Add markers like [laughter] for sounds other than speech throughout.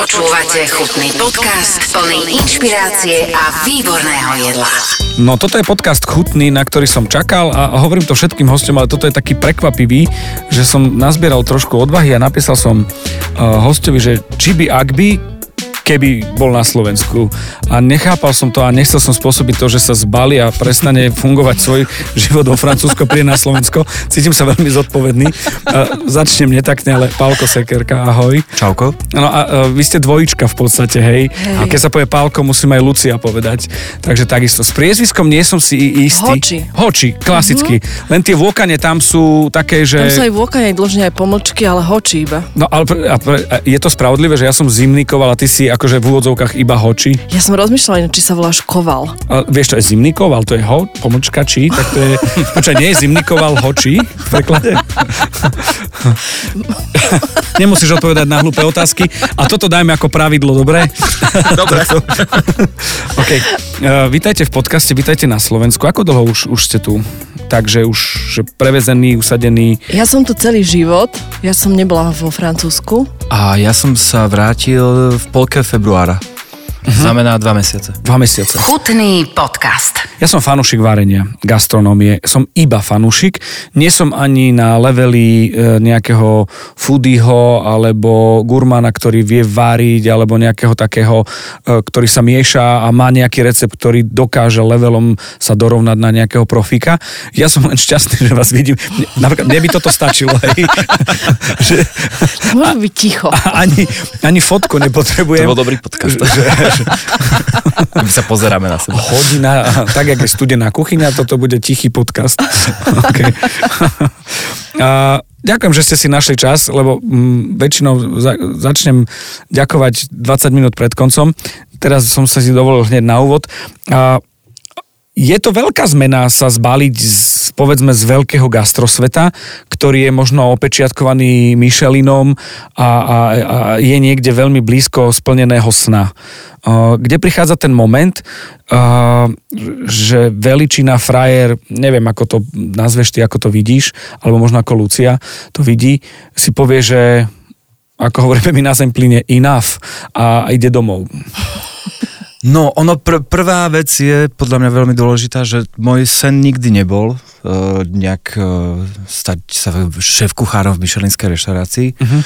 Počúvate chutný podcast plný inšpirácie a výborného jedla. No toto je podcast chutný, na ktorý som čakal a hovorím to všetkým hostom, ale toto je taký prekvapivý, že som nazbieral trošku odvahy a napísal som uh, hostovi, že či by ak by keby bol na Slovensku. A nechápal som to a nechcel som spôsobiť to, že sa zbali a prestane fungovať svoj [laughs] život vo Francúzsko, príde na Slovensko. Cítim sa veľmi zodpovedný. Začnem netakne, ale Pálko Sekerka, ahoj. Čauko. No a, a vy ste dvojička v podstate, hej. hej. A keď sa povie Pálko, musím aj Lucia povedať. Takže takisto. S priezviskom nie som si istý. Hoči. Hoči, klasicky. Mm-hmm. Len tie vôkane tam sú také, že... Tam sú aj vôkane, dlžne aj pomlčky, ale hoči iba. No ale a, a, je to spravodlivé, že ja som zimnikoval a ty si akože v úvodzovkách iba hoči. Ja som rozmýšľala, či sa voláš koval. A vieš, to je zimný koval, to je ho, pomočka či, tak to je, [laughs] počkaj, nie je zimný koval hoči v preklade? Nemusíš odpovedať na hlúpe otázky. A toto dajme ako pravidlo, dobre? Dobre. [laughs] OK. Uh, vítajte v podcaste, vítajte na Slovensku. Ako dlho už, už ste tu? Takže už že prevezený, usadený. Ja som tu celý život. Ja som nebola vo Francúzsku. A ja som sa vrátil v polke februára. Uh-huh. Znamená dva mesiace. Dva mesiace. Chutný podcast. Ja som fanúšik varenia, gastronómie. Som iba fanúšik. Nie som ani na leveli e, nejakého foodieho alebo gurmana, ktorý vie variť, alebo nejakého takého, e, ktorý sa mieša a má nejaký recept, ktorý dokáže levelom sa dorovnať na nejakého profika. Ja som len šťastný, že vás vidím. Napríklad, mne by toto stačilo. Hej. že, byť ticho. Ani, ani fotku nepotrebujem. To bol dobrý podcast. Že, [laughs] My sa pozeráme na seba. Hodina, tak jak je studená kuchyňa, toto bude tichý podcast. [laughs] okay. A, ďakujem, že ste si našli čas, lebo m, väčšinou za, začnem ďakovať 20 minút pred koncom. Teraz som sa si dovolil hneď na úvod. A, je to veľká zmena sa zbaliť z, povedzme z veľkého gastrosveta, ktorý je možno opečiatkovaný Michelinom a, a, a je niekde veľmi blízko splneného sna. Kde prichádza ten moment, že veličina frajer, neviem ako to nazveš ty, ako to vidíš, alebo možno ako Lucia to vidí, si povie, že ako hovoríme my na zem enough a ide domov. [laughs] No, ono pr- prvá vec je podľa mňa veľmi dôležitá, že môj sen nikdy nebol uh, nejak uh, stať sa šéf kuchárom v Michelinskej reštaurácii. Uh-huh.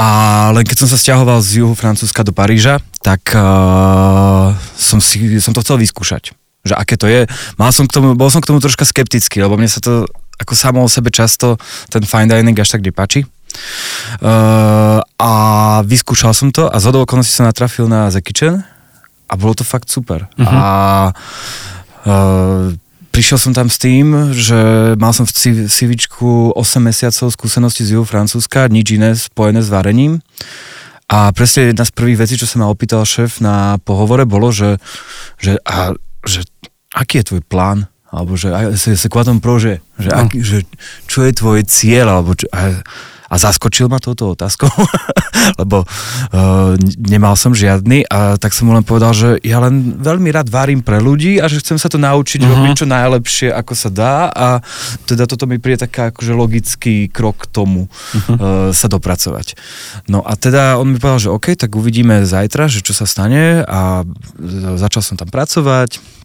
A len keď som sa stiahoval z juhu Francúzska do Paríža, tak uh, som, si, som to chcel vyskúšať. Že aké to je. Mal som k tomu, bol som k tomu troška skeptický, lebo mne sa to ako samo o sebe často ten fine dining až tak nepáči. Uh, a vyskúšal som to a z okolností som natrafil na The Kitchen, a bolo to fakt super. Uh-huh. A uh, prišiel som tam s tým, že mal som v CVčku 8 mesiacov skúsenosti z juhu Francúzska, nič iné spojené s varením. A presne jedna z prvých vecí, čo sa ma opýtal šéf na pohovore, bolo, že, že, a, že aký je tvoj plán? Alebo že sa, sa kvatom prože, že, no. aký, že čo je tvoj cieľ? Alebo čo, a, a zaskočil ma touto otázkou, [laughs] lebo uh, nemal som žiadny a tak som mu len povedal, že ja len veľmi rád varím pre ľudí a že chcem sa to naučiť uh-huh. robiť čo najlepšie, ako sa dá a teda toto mi príde taká akože logický krok k tomu uh-huh. uh, sa dopracovať. No a teda on mi povedal, že OK, tak uvidíme zajtra, že čo sa stane a začal som tam pracovať,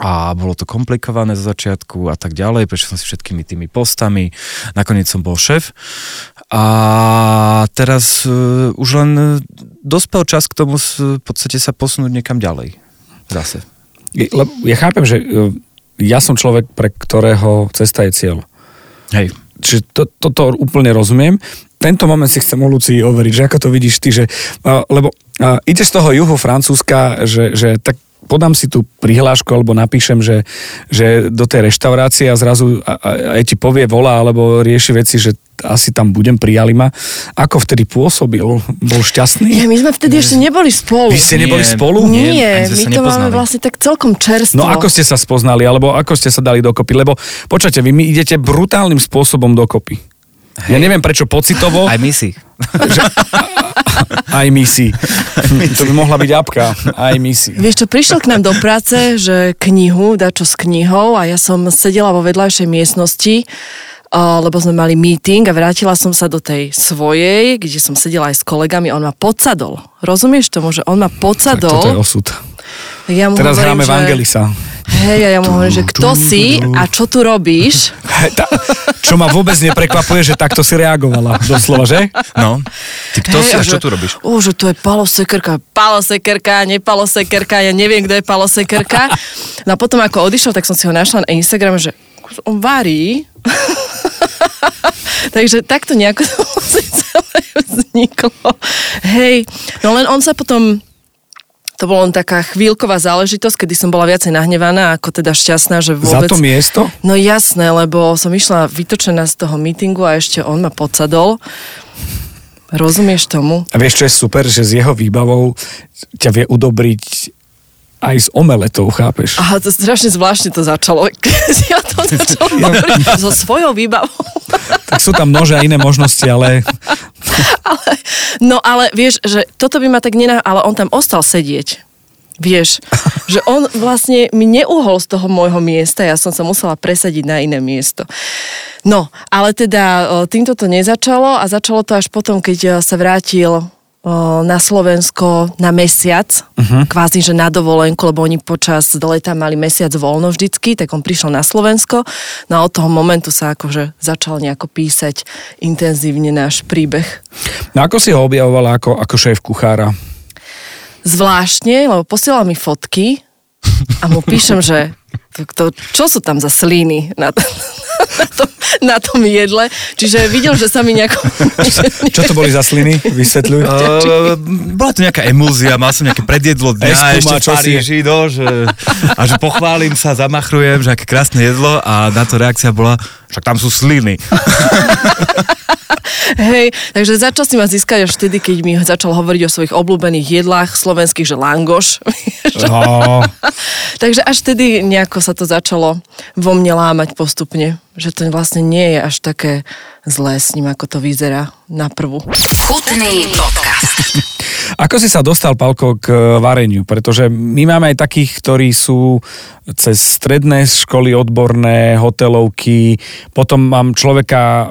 a bolo to komplikované zo začiatku a tak ďalej, prešiel som si všetkými tými postami, nakoniec som bol šéf a teraz uh, už len dospel čas k tomu v podstate sa posunúť niekam ďalej zase. Ja chápem, že e, ja som človek, pre ktorého cesta je cieľ. Hej. Čiže to, toto úplne rozumiem. Tento moment si chcem u Lucii overiť, že ako to vidíš ty, že, lebo uh, ide z toho juhu Francúzska, že, že tak podám si tú prihlášku alebo napíšem, že, že do tej reštaurácie a zrazu aj ti povie, volá alebo rieši veci, že asi tam budem, prijali ma. Ako vtedy pôsobil? Bol šťastný? Nie, my sme vtedy ešte neboli spolu. Vy ste neboli Nie. spolu? Nie, Ani sme my to nepoznali. máme vlastne tak celkom čerstvo. No ako ste sa spoznali, alebo ako ste sa dali dokopy? Lebo počujete, vy mi idete brutálnym spôsobom dokopy. Ja neviem prečo pocitovo. Aj my si. [laughs] [laughs] Aj misi. [laughs] To by mohla byť apka. Aj misi. Vieš čo, prišiel k nám do práce, že knihu, dá čo s knihou a ja som sedela vo vedľajšej miestnosti lebo sme mali meeting a vrátila som sa do tej svojej, kde som sedela aj s kolegami, on ma podsadol. Rozumieš tomu, že on ma Tak podsadol? toto je osud. Tak ja mu Teraz hovorím, hráme v Angelisa. Hej, a ja mu hovorím, že kto si a čo tu robíš? Čo ma vôbec neprekvapuje, že takto si reagovala. Doslova, že? No, ty kto Hej, si a čo že- tu robíš? Ó, že to je Palo Sekerka. Palo Sekerka, nepalo Sekerka, ja neviem, kto je Palo Sekerka. No a potom ako odišiel, tak som si ho našla na Instagram, že on varí. [laughs] Takže takto nejako to celé vzniklo. Hej, no len on sa potom to bola len taká chvíľková záležitosť, kedy som bola viacej nahnevaná, ako teda šťastná, že Za vôbec... to miesto? No jasné, lebo som išla vytočená z toho mítingu a ešte on ma podsadol. Rozumieš tomu? A vieš, čo je super, že s jeho výbavou ťa vie udobriť aj s omeletou, chápeš? Aha, to strašne zvláštne to začalo. Keď [laughs] ja to začala hovoriť so svojou výbavou. Tak sú tam množe a iné možnosti, ale ale, no ale vieš, že toto by ma tak nená... Ale on tam ostal sedieť. Vieš, že on vlastne mi neuhol z toho môjho miesta, ja som sa musela presadiť na iné miesto. No, ale teda týmto to nezačalo a začalo to až potom, keď sa vrátil na Slovensko na mesiac, uh-huh. kvázi, že na dovolenku, lebo oni počas leta mali mesiac voľno vždycky, tak on prišiel na Slovensko, no a od toho momentu sa akože začal nejako písať intenzívne náš príbeh. no ako si ho objavovala ako, ako šéf kuchára? zvláštne, lebo posielal mi fotky a mu píšem, že to, to, čo sú tam za sliny na, t- na, [laughs] tom, na tom jedle. Čiže videl, že sa mi nejako... [laughs] Čo to boli za sliny? Vysvetľuj. Uh, bola to nejaká emúzia, mal som nejaké predjedlo dňa Eskuma, ešte v čo si? Paríži, no, že, a že pochválim sa, zamachrujem, že aké krásne jedlo a na to reakcia bola, však tam sú sliny. [laughs] Hej, takže začal si ma získať až vtedy, keď mi začal hovoriť o svojich obľúbených jedlách slovenských, že langoš. No, takže až vtedy nejako sa to začalo vo mne lámať postupne. Že to vlastne nie je až také zlé s ním, ako to vyzerá na prvú. Chutný podcast. [laughs] Ako si sa dostal, Palko, k vareniu? Pretože my máme aj takých, ktorí sú cez stredné školy odborné, hotelovky. Potom mám človeka, eh,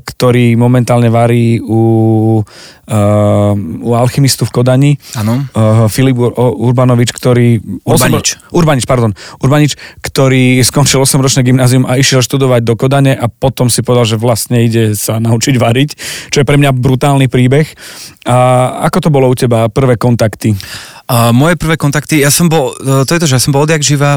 ktorý momentálne varí u, eh, u alchymistu v Kodani. Áno. Filip Urbanovič, ktorý... Urbanič. Urbanič, pardon. Urbanič, ktorý skončil 8-ročné gymnázium a išiel študovať do Kodane a potom si povedal, že vlastne ide sa naučiť variť, čo je pre mňa brutálny príbeh. A ako to bolo u teba, prvé kontakty? Uh, moje prvé kontakty, ja som bol, uh, to je to, že ja som bol odjak živa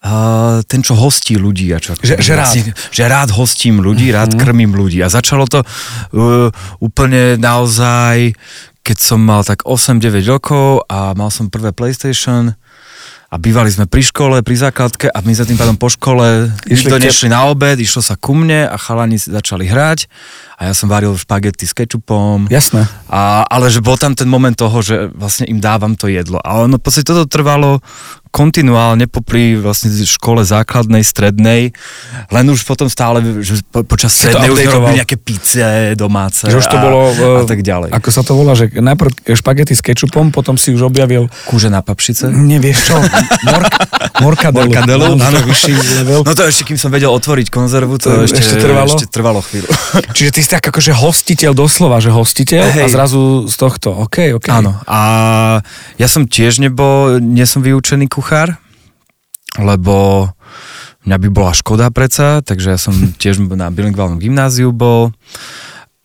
Uh, ten, čo hostí ľudí. A čo, Že- že rád. že rád hostím ľudí, rád krmím ľudí. A začalo to uh, úplne naozaj, keď som mal tak 8-9 rokov a mal som prvé PlayStation a bývali sme pri škole, pri základke a my za tým pádom po škole Išli nikto nešli na obed, išlo sa ku mne a chalani začali hrať a ja som varil špagety s kečupom. Jasné. A, ale že bol tam ten moment toho, že vlastne im dávam to jedlo. A ono v podstate toto trvalo kontinuálne popri vlastne škole základnej, strednej, len už potom stále, že po, počas strednej už robili nejaké pice domáce Že už to a, bolo... a eh, tak ďalej. Ako sa to volá, že najprv špagety s kečupom, potom si už objavil... Kúže na papšice. Nevieš čo? Mork, morkadelu. Morkadelu, No. No to ešte, kým som vedel otvoriť konzervu, to, To ešte, ešte trvalo? Ešte trvalo chvíľu. [laughs] Čiže ty si tak akože hostiteľ doslova, že hostiteľ a Hej. zrazu z tohto. OK, OK. Áno. A ja som tiež nebol, nie som vyučený kuchár, lebo mňa by bola škoda predsa, takže ja som [laughs] tiež na bilingválnom gymnáziu bol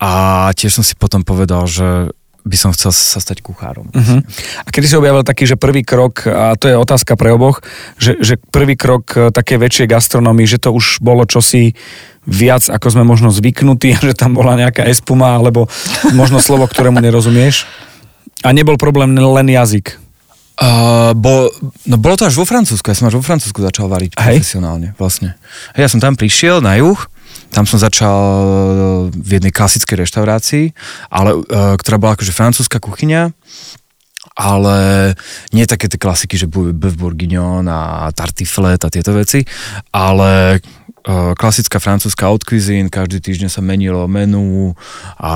a tiež som si potom povedal, že by som chcel sa stať kuchárom. Uh-huh. A kedy si objavil taký, že prvý krok, a to je otázka pre oboch, že, že prvý krok e, také väčšej gastronomii, že to už bolo čosi viac, ako sme možno zvyknutí, [laughs] že tam bola nejaká espuma, alebo možno slovo, ktorému nerozumieš. A nebol problém len jazyk. Uh, bo, no bolo to až vo Francúzsku, ja som až vo Francúzsku začal variť Hej. profesionálne vlastne. Ja som tam prišiel na juh, tam som začal v jednej klasickej reštaurácii, ale, uh, ktorá bola akože francúzska kuchyňa, ale nie také tie klasiky, že beef bourguignon a tartiflet a tieto veci, ale klasická francúzska haute cuisine, každý týždeň sa menilo menu a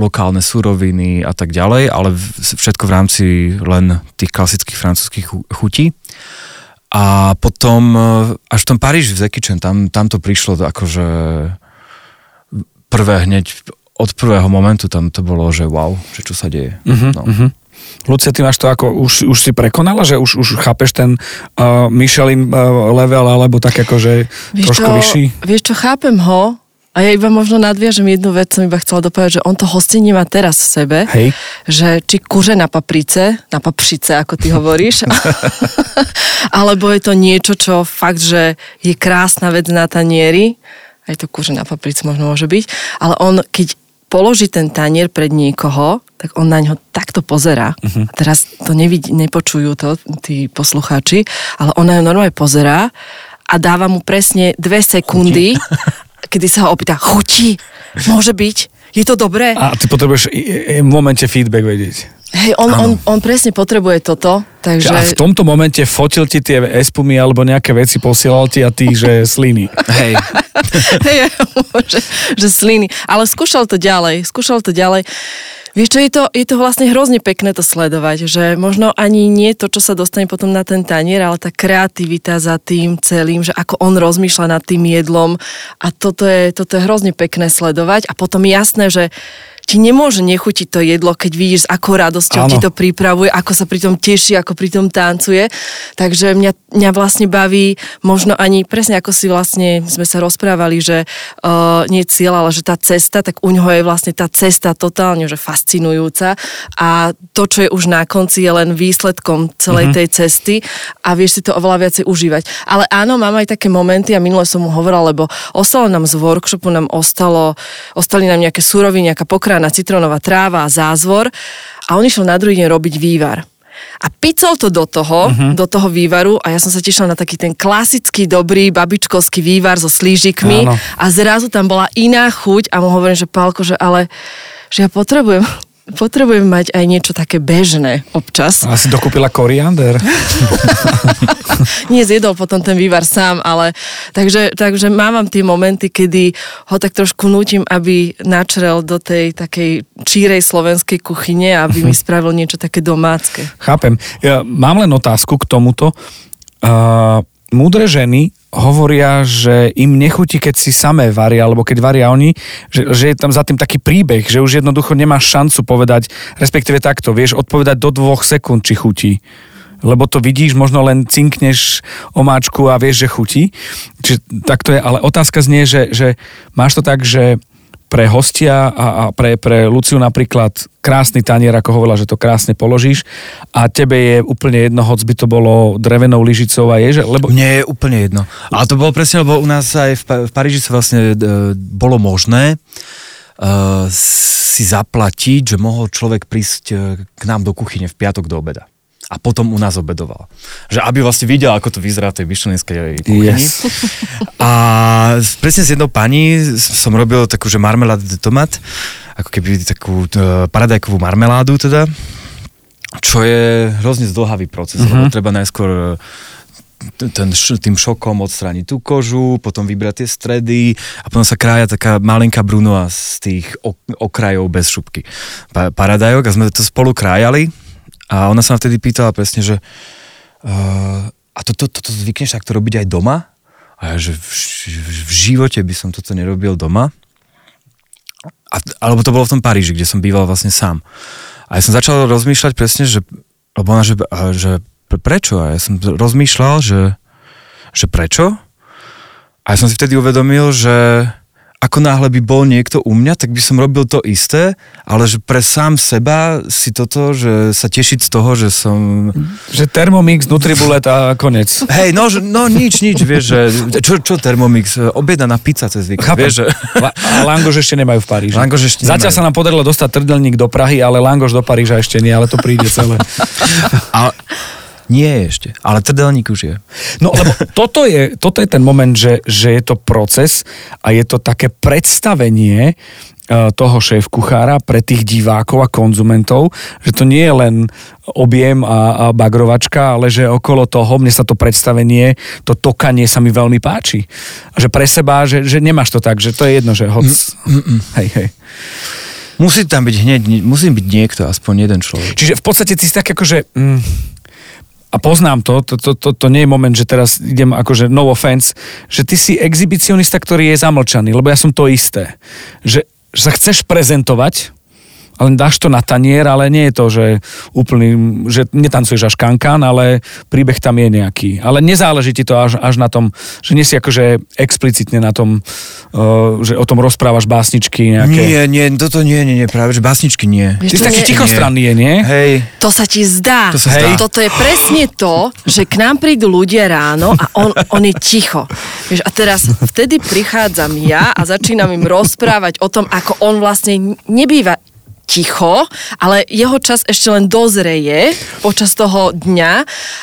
lokálne suroviny a tak ďalej, ale všetko v rámci len tých klasických francúzských chu- chutí. A potom uh, až v tom Paríži v Zekicen, tam, tam to prišlo akože prvé hneď od prvého momentu tam to bolo, že wow, že čo sa deje. Mhm, no. mhm. Lucia, ty máš to ako, už, už si prekonala, že už, už chápeš ten uh, Michelin uh, level, alebo tak ako, že trošku čo, vyšší? Vieš čo, chápem ho, a ja iba možno nadviažem jednu vec, som iba chcela dopovedať, že on to hostenie má teraz v sebe, Hej. že či kuře na paprice, na papšice, ako ty hovoríš, [laughs] alebo je to niečo, čo fakt, že je krásna vec na tanieri, aj to kuře na paprice možno môže byť, ale on, keď položí ten tanier pred niekoho, tak on na ňo takto pozerá. Uh-huh. A teraz to nevidí, nepočujú to tí poslucháči, ale on na ňo normálne pozerá a dáva mu presne dve sekundy, kedy sa ho opýta, chutí, môže byť, je to dobré? A ty potrebuješ v momente feedback vedieť. Hej, on, on, on presne potrebuje toto, takže... Že a v tomto momente fotil ti tie espumy alebo nejaké veci posielal ti a ty, že [laughs] sliny. Hej, [laughs] Hej, že, že sliny. Ale skúšal to ďalej, skúšal to ďalej. Vieš čo, je to, je to vlastne hrozne pekné to sledovať, že možno ani nie to, čo sa dostane potom na ten tanier, ale tá kreativita za tým celým, že ako on rozmýšľa nad tým jedlom a toto je, toto je hrozne pekné sledovať a potom jasné, že ti nemôže nechutiť to jedlo, keď vidíš, s akou radosťou ti to pripravuje, ako sa pri tom teší, ako pri tom tancuje. Takže mňa, mňa vlastne baví možno ani, presne ako si vlastne sme sa rozprávali, že uh, nie cieľ, ale že tá cesta, tak u ňoho je vlastne tá cesta totálne že fascinujúca a to, čo je už na konci, je len výsledkom celej tej cesty a vieš si to oveľa viacej užívať. Ale áno, mám aj také momenty a minule som mu hovorila, lebo ostalo nám z workshopu, nám ostalo, ostali nám nejaké súroviny, nejaká pokrána citronová tráva a zázvor a on išiel na druhý deň robiť vývar. A picol to do toho, uh-huh. do toho vývaru a ja som sa tešila na taký ten klasický, dobrý babičkovský vývar so slížikmi Áno. a zrazu tam bola iná chuť a mu hovorím, že Pálko, že ale že ja potrebujem, potrebujem mať aj niečo také bežné občas. A si dokúpila koriander. [laughs] Nie zjedol potom ten vývar sám, ale takže, takže mávam tie momenty, kedy ho tak trošku nútim, aby načrel do tej takej čírej slovenskej kuchyne, aby mi spravil niečo také domácké. Chápem. Ja mám len otázku k tomuto. Uh, múdre ženy hovoria, že im nechutí, keď si samé varia, alebo keď varia oni, že, že je tam za tým taký príbeh, že už jednoducho nemáš šancu povedať, respektíve takto, vieš odpovedať do dvoch sekúnd, či chutí. Lebo to vidíš, možno len cinkneš omáčku a vieš, že chutí. Čiže tak to je, ale otázka znie, že, že máš to tak, že pre hostia a, a pre, pre Luciu napríklad krásny tanier, ako hovorila, že to krásne položíš a tebe je úplne jedno, hoc by to bolo drevenou lyžicou a je, že, lebo Mne je úplne jedno. Ale to bolo presne, lebo u nás aj v, v Paríži sa vlastne e, bolo možné uh, si zaplatiť, že mohol človek prísť e, k nám do kuchyne v piatok do obeda. A potom u nás obedoval. Že aby vlastne videl, ako to vyzerá v tej myšlenskej kuchyni. Yes. [laughs] A presne s jednou pani som robil takú, že marmeládu de tomat, ako keby takú uh, paradajkovú marmeládu teda, čo je hrozne zdlhavý proces, uh-huh. lebo treba najskôr e, ten, tým šokom odstrániť tú kožu, potom vybrať tie stredy a potom sa krája taká malinká brunoa z tých ok- okrajov bez šupky. Pa- paradajok a sme to spolu krájali a ona sa ma vtedy pýtala presne, že uh, a toto to, to, to zvykneš takto robiť aj doma? A ja, že v, v, v živote by som toto nerobil doma. A, alebo to bolo v tom Paríži, kde som býval vlastne sám. A ja som začal rozmýšľať presne, že, lebo ona, že, a, že pre- prečo? A ja som rozmýšľal, že, že prečo? A ja som si vtedy uvedomil, že ako náhle by bol niekto u mňa, tak by som robil to isté, ale že pre sám seba si toto, že sa tešiť z toho, že som... že Thermomix, Nutribulet a konec. Hej, no, no nič, nič, vieš, že čo, čo Thermomix, objednaná pizza cez víkend, vieš, že... A Langoš ešte nemajú v Paríži. Langoš ešte Zatiaľ nemajú. sa nám podarilo dostať trdelník do Prahy, ale Langoš do Paríža ešte nie, ale to príde celé. A, nie je ešte, ale trdelník už je. No lebo [laughs] toto je, toto je ten moment, že, že je to proces a je to také predstavenie eh, toho šéf kuchára pre tých divákov a konzumentov, že to nie je len objem a, a bagrovačka, ale že okolo toho mne sa to predstavenie, to tokanie sa mi veľmi páči. A že pre seba, že, že nemáš to tak, že to je jedno, že hoc... Hej, hej. Musí tam byť hneď, musí byť niekto, aspoň jeden človek. Čiže v podstate ty si tak akože... Mm, a poznám to, to, to, to, to nie je moment, že teraz idem akože no offense, že ty si exhibicionista, ktorý je zamlčaný, lebo ja som to isté. Že, že sa chceš prezentovať, ale dáš to na tanier, ale nie je to, že úplný, že netancuješ až kankán, ale príbeh tam je nejaký. Ale nezáleží ti to až, až na tom, že nie si akože explicitne na tom, uh, že o tom rozprávaš básničky nejaké. Nie, nie, toto nie, nie, nie, práve, že básničky nie. Ty si to taký nie- tichostranný je, nie? Hej, To sa ti zdá. To sa zdá. Hej. Toto je presne to, že k nám prídu ľudia ráno a on, on je ticho. Vieš, a teraz vtedy prichádzam ja a začínam im rozprávať o tom, ako on vlastne nebýva ticho, ale jeho čas ešte len dozreje počas toho dňa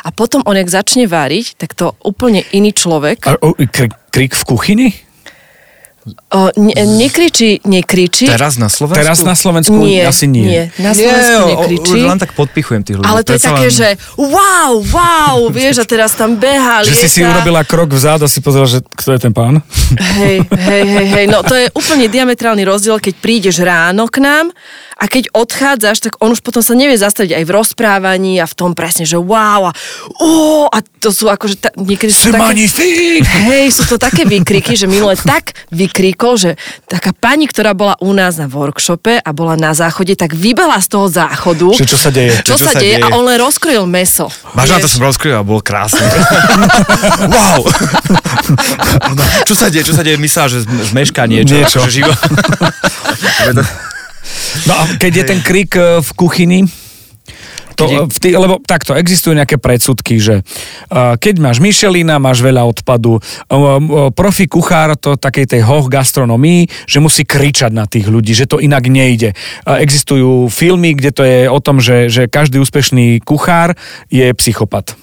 a potom on, jak začne variť, tak to úplne iný človek. A, o, krik, krik v kuchyni? O, ne, nekričí, nekričí. teraz na Slovensku? Teraz na Slovensku nie, asi nie. nie. Na Slovensku o- o- nekričí. Už len tak podpichujem tých ľudí. Ale to je také, len- že wow, wow, vieš, a teraz tam beha, Že si si lieta. urobila krok vzad a si pozrela, že kto je ten pán? Hej, hej, hej, hej, no to je úplne diametrálny rozdiel, keď prídeš ráno k nám a keď odchádzaš, tak on už potom sa nevie zastaviť aj v rozprávaní a v tom presne, že wow a ó, a to sú akože ta, niekedy sú také... magnifique! Hej, sú to také výkriky, že minule tak vykríkol, že taká pani, ktorá bola u nás na workshope a bola na záchode, tak vybehla z toho záchodu. Že čo sa deje? Čo, sa, deje? A on len rozkrojil meso. Vážna, to Vieš. som rozkryl a bolo krásne. [laughs] wow! [laughs] čo sa deje? Čo sa deje? Myslela, že zmešká niečo. Niečo. Že živo. [laughs] No a keď je ten krik e, v kuchyni, to, e, v tý, lebo takto, existujú nejaké predsudky, že uh, keď máš Michelina, máš veľa odpadu, uh, uh, profi kuchár to takej tej hoch gastronomii, že musí kričať na tých ľudí, že to inak nejde. Uh, existujú filmy, kde to je o tom, že, že každý úspešný kuchár je psychopat.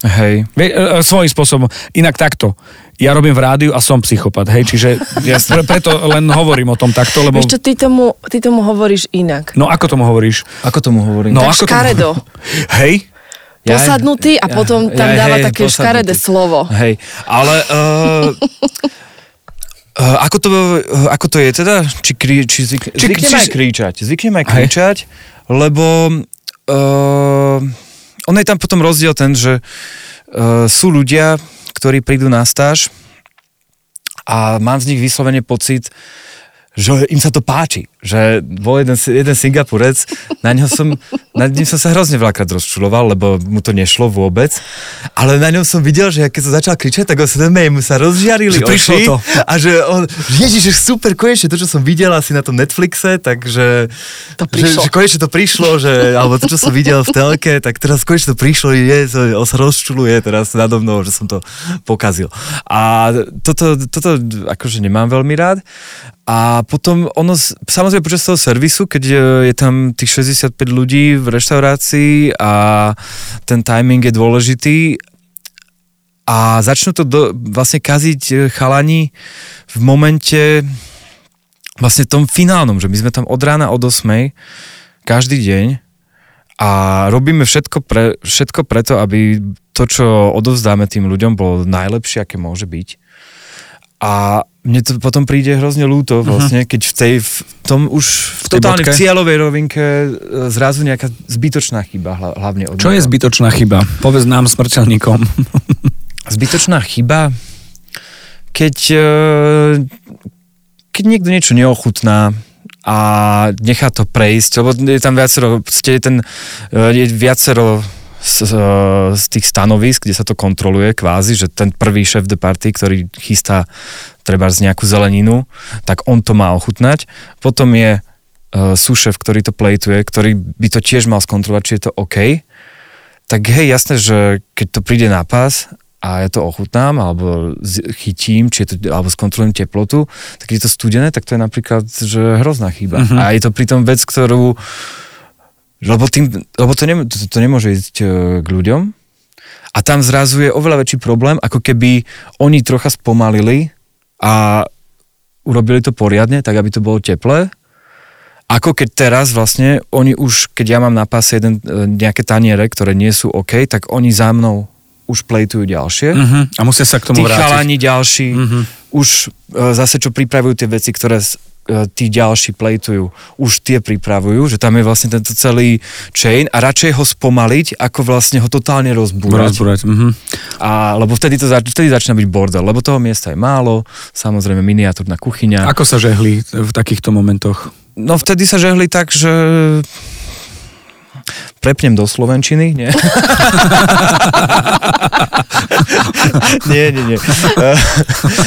Hej. E, e, svojím spôsobom. Inak takto. Ja robím v rádiu a som psychopat, hej, čiže ja pre, preto len hovorím o tom takto, lebo... Vieš čo, ty tomu, ty tomu hovoríš inak. No ako tomu hovoríš? Ako tomu hovorím? No tak ako škaredo. To... [laughs] Hej? Ja- Posadnutý a potom tam ja- dáva hej, také posadnutý. škaredé slovo. Hej, ale... Uh, uh, ako, to, uh, ako to je teda? Či, kri, či, zvyk, Či- zvykneme či- aj kričať. Zvykneme aj Hej. kričať, lebo uh, on je tam potom rozdiel ten, že uh, sú ľudia, ktorí prídu na stáž a mám z nich vyslovene pocit, že im sa to páči. Že bol jeden, jeden Singapurec, na ňom som, na ňom som sa hrozne veľakrát rozčuloval, lebo mu to nešlo vôbec. Ale na ňom som videl, že keď som začal kričať, tak sa mu sa rozžiarili Že oči. to. A že on, ježiš, že super, konečne to, čo som videl asi na tom Netflixe, takže... To Že, prišlo. že konečne to prišlo, že, alebo to, čo som videl v telke, tak teraz konečne to prišlo, je, on sa rozčuluje teraz nado mnou, že som to pokazil. A toto, toto akože nemám veľmi rád. A potom ono, samozrejme počas toho servisu, keď je tam tých 65 ľudí v reštaurácii a ten timing je dôležitý a začnú to do, vlastne kaziť e, chalani v momente vlastne tom finálnom, že my sme tam od rána od 8 každý deň a robíme všetko, pre, všetko preto, aby to, čo odovzdáme tým ľuďom, bolo najlepšie, aké môže byť. A mne to potom príde hrozne ľúto vlastne, keď v, tej, v tom už v, tej totálne v bodke? cieľovej rovinke e, zrazu nejaká zbytočná chyba, hla- hlavne od Čo je zbytočná chyba? Povedz nám smrteľníkom. [laughs] Zbytočná chyba, keď, e, keď niekto niečo neochutná a nechá to prejsť, lebo je tam viacero, je, ten, e, je viacero z, z tých stanovisk, kde sa to kontroluje kvázi, že ten prvý šéf de party, ktorý chystá treba z nejakú zeleninu, tak on to má ochutnať. Potom je e, súšef, ktorý to plejtuje, ktorý by to tiež mal skontrolovať, či je to OK. Tak hej, jasné, že keď to príde na pás a ja to ochutnám, alebo chytím, či je to, alebo skontrolujem teplotu, tak keď je to studené, tak to je napríklad že hrozná chyba. Uh-huh. A je to pritom vec, ktorú lebo, tým, lebo to, nem, to, to nemôže ísť e, k ľuďom a tam zrazu je oveľa väčší problém, ako keby oni trocha spomalili a urobili to poriadne, tak aby to bolo teplé, ako keď teraz vlastne oni už, keď ja mám na páse jeden, e, nejaké taniere, ktoré nie sú OK, tak oni za mnou už plejtujú ďalšie. Uh-huh. A musia sa k tomu Tí vrátiť. chalani ďalší Mhm. už e, zase čo pripravujú tie veci, ktoré tí ďalší plejtujú, už tie pripravujú, že tam je vlastne tento celý chain a radšej ho spomaliť, ako vlastne ho totálne rozbúrať. Rozbúrať. Mhm. A, lebo vtedy, to zač- vtedy začína byť bordel, lebo toho miesta je málo, samozrejme miniatúrna kuchyňa. Ako sa žehli v takýchto momentoch? No vtedy sa žehli tak, že prepnem do Slovenčiny, nie? [laughs] nie, nie, nie.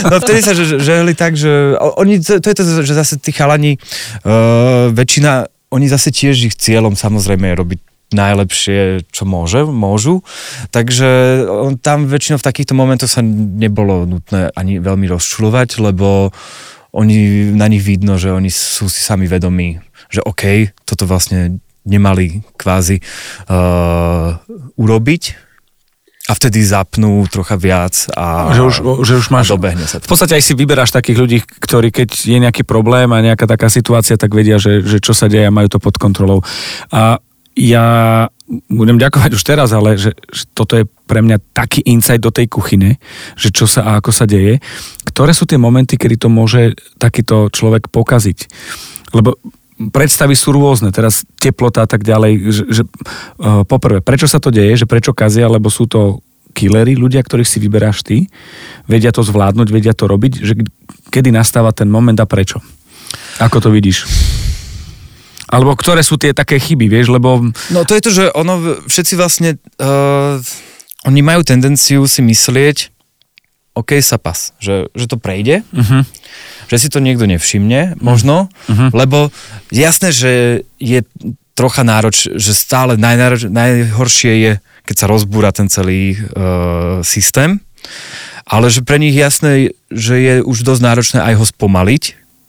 no vtedy sa že, žehli tak, že oni, to, je to, že zase tí chalani, uh, väčšina, oni zase tiež ich cieľom samozrejme je robiť najlepšie, čo môže, môžu. Takže on, tam väčšinou v takýchto momentoch sa nebolo nutné ani veľmi rozčulovať, lebo oni, na nich vidno, že oni sú si sami vedomí, že OK, toto vlastne nemali kvázi uh, urobiť a vtedy zapnú trocha viac a, Že už, že už máš... a dobehne sa V to. podstate aj si vyberáš takých ľudí, ktorí keď je nejaký problém a nejaká taká situácia, tak vedia, že, že čo sa deje a majú to pod kontrolou. A ja budem ďakovať už teraz, ale že, že toto je pre mňa taký insight do tej kuchyne, že čo sa a ako sa deje. Ktoré sú tie momenty, kedy to môže takýto človek pokaziť? Lebo predstavy sú rôzne, teraz teplota a tak ďalej, že, že uh, poprvé, prečo sa to deje, že prečo kazia, lebo sú to killery, ľudia, ktorých si vyberáš ty, vedia to zvládnuť, vedia to robiť, že kedy nastáva ten moment a prečo? Ako to vidíš? Alebo ktoré sú tie také chyby, vieš, lebo... No to je to, že ono, všetci vlastne, uh, oni majú tendenciu si myslieť, OK, sa pas, že, že to prejde, Uh-huh. Že si to niekto nevšimne, možno, Mhm. lebo jasné, že je trocha nároč, že stále najnároč, najhoršie je, keď sa rozbúra ten celý uh, systém, ale že pre nich jasné, že je už dosť náročné aj ho spomaliť,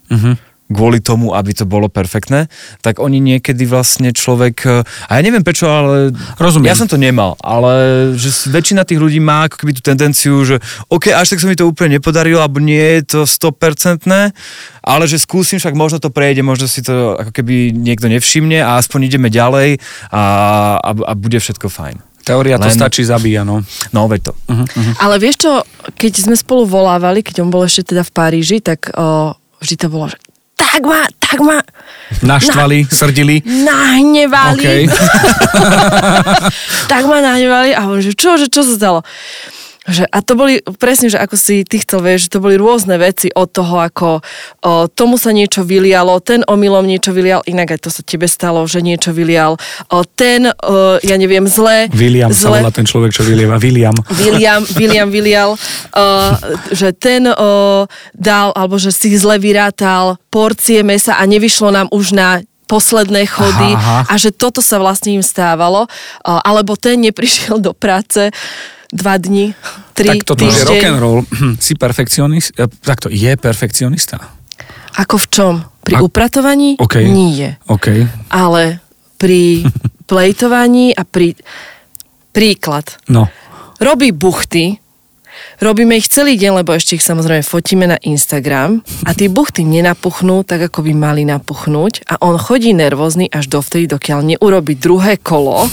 Uh-huh. Kvôli tomu, aby to bolo perfektné, tak oni niekedy vlastne človek, eh, a ja neviem prečo, ale Rozumiem. ja som to nemal, ale že väčšina tých ľudí má ako keby tú tendenciu, že OK, až tak sa mi to úplne nepodarilo, alebo nie je to 100%, ale že skúsim, však možno to prejde, možno si to ako keby niekto nevšimne a aspoň ideme ďalej a, a, a bude všetko fajn. Teória to Len- stačí zabíja, no. No, veď to. Ale vieš čo, keď sme spolu volávali, keď on bol ešte teda v Paríži, tak o, vždy to bolo, že tak ma, tak ma Naštvali, srdili. nahnevali. OK. [laughs] [laughs] tak ma nahnevali a on, že čo, že čo sa stalo? Že, a to boli presne, že ako si ty chcel, vieš, že to boli rôzne veci od toho, ako o, tomu sa niečo vylialo, ten omylom niečo vylial, inak aj to sa tebe stalo, že niečo vylial, o, ten, o, ja neviem, zle. William sa zle, volá ten človek, čo vylieva. William. William, [laughs] William vylial, uh, že ten uh, dal, alebo že si zle vyrátal porcie mesa a nevyšlo nám už na posledné chody Aha, aha. a že toto sa vlastne im stávalo, alebo ten neprišiel do práce dva dni, tri Tak toto už je týždeň. rock and roll. Si perfekcionist? Takto, je perfekcionista. Ako v čom? Pri A- upratovaní? OK. Nie. OK. Ale pri [laughs] plejtovaní a pri... Príklad. No. robí buchty, robíme ich celý deň, lebo ešte ich samozrejme fotíme na Instagram a tie buchty nenapuchnú tak, ako by mali napuchnúť a on chodí nervózny až dovtedy, dokiaľ neurobi druhé kolo,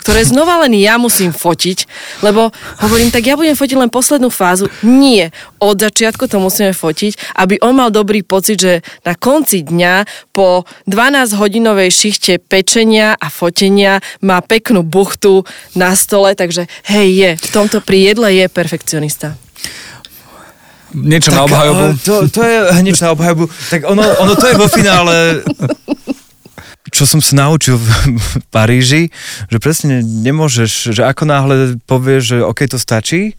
ktoré znova len ja musím fotiť, lebo hovorím, tak ja budem fotiť len poslednú fázu. Nie, od začiatku to musíme fotiť, aby on mal dobrý pocit, že na konci dňa po 12-hodinovej šichte pečenia a fotenia má peknú buchtu na stole, takže hej, je, v tomto pri jedle je perfekcionista. Niečo na obhajobu. To, to je [laughs] hneď na obhajobu. Tak ono, ono to je vo finále čo som sa naučil v Paríži, že presne nemôžeš, že ako náhle povieš, že OK, to stačí,